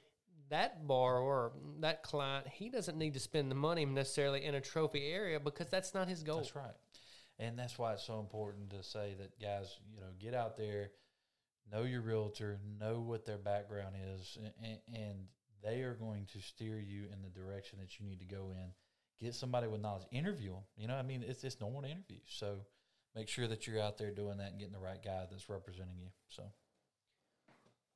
that borrower, that client, he doesn't need to spend the money necessarily in a trophy area because that's not his goal. That's right. And that's why it's so important to say that guys, you know, get out there, know your realtor, know what their background is, and, and they are going to steer you in the direction that you need to go in. Get somebody with knowledge, interview them. You know, I mean, it's it's normal to interview. So make sure that you're out there doing that and getting the right guy that's representing you. So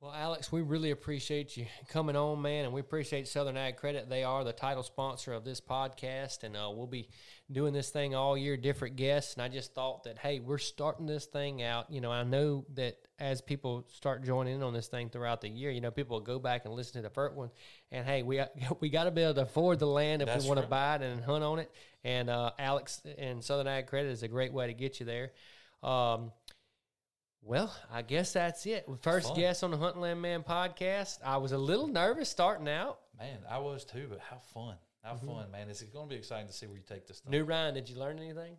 Well, Alex, we really appreciate you coming on, man, and we appreciate Southern Ag Credit. They are the title sponsor of this podcast, and uh, we'll be doing this thing all year, different guests. And I just thought that, hey, we're starting this thing out. You know, I know that as people start joining in on this thing throughout the year, you know, people will go back and listen to the first one, and hey, we we got to be able to afford the land if That's we want to buy it and hunt on it. And uh, Alex and Southern Ag Credit is a great way to get you there. Um, well, I guess that's it. First Fun. guest on the Hunting Land Man podcast. I was a little nervous starting out. man, I was too, but how fun. How fun, man. It's going to be exciting to see where you take this. New Ryan, did you learn anything?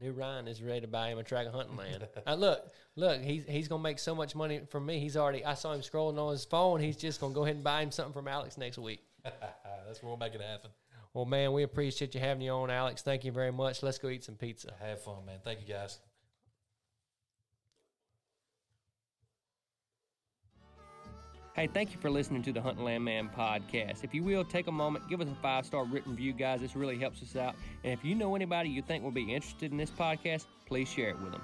New Ryan is ready to buy him a track of hunting land. uh, look, look, he's he's gonna make so much money from me. He's already. I saw him scrolling on his phone. He's just gonna go ahead and buy him something from Alex next week. that's where we'll make it happen. Well, man, we appreciate you having you on, Alex. Thank you very much. Let's go eat some pizza. Have fun, man. Thank you, guys. Hey, thank you for listening to the Hunting Land Man podcast. If you will, take a moment, give us a five star written review, guys. This really helps us out. And if you know anybody you think will be interested in this podcast, please share it with them.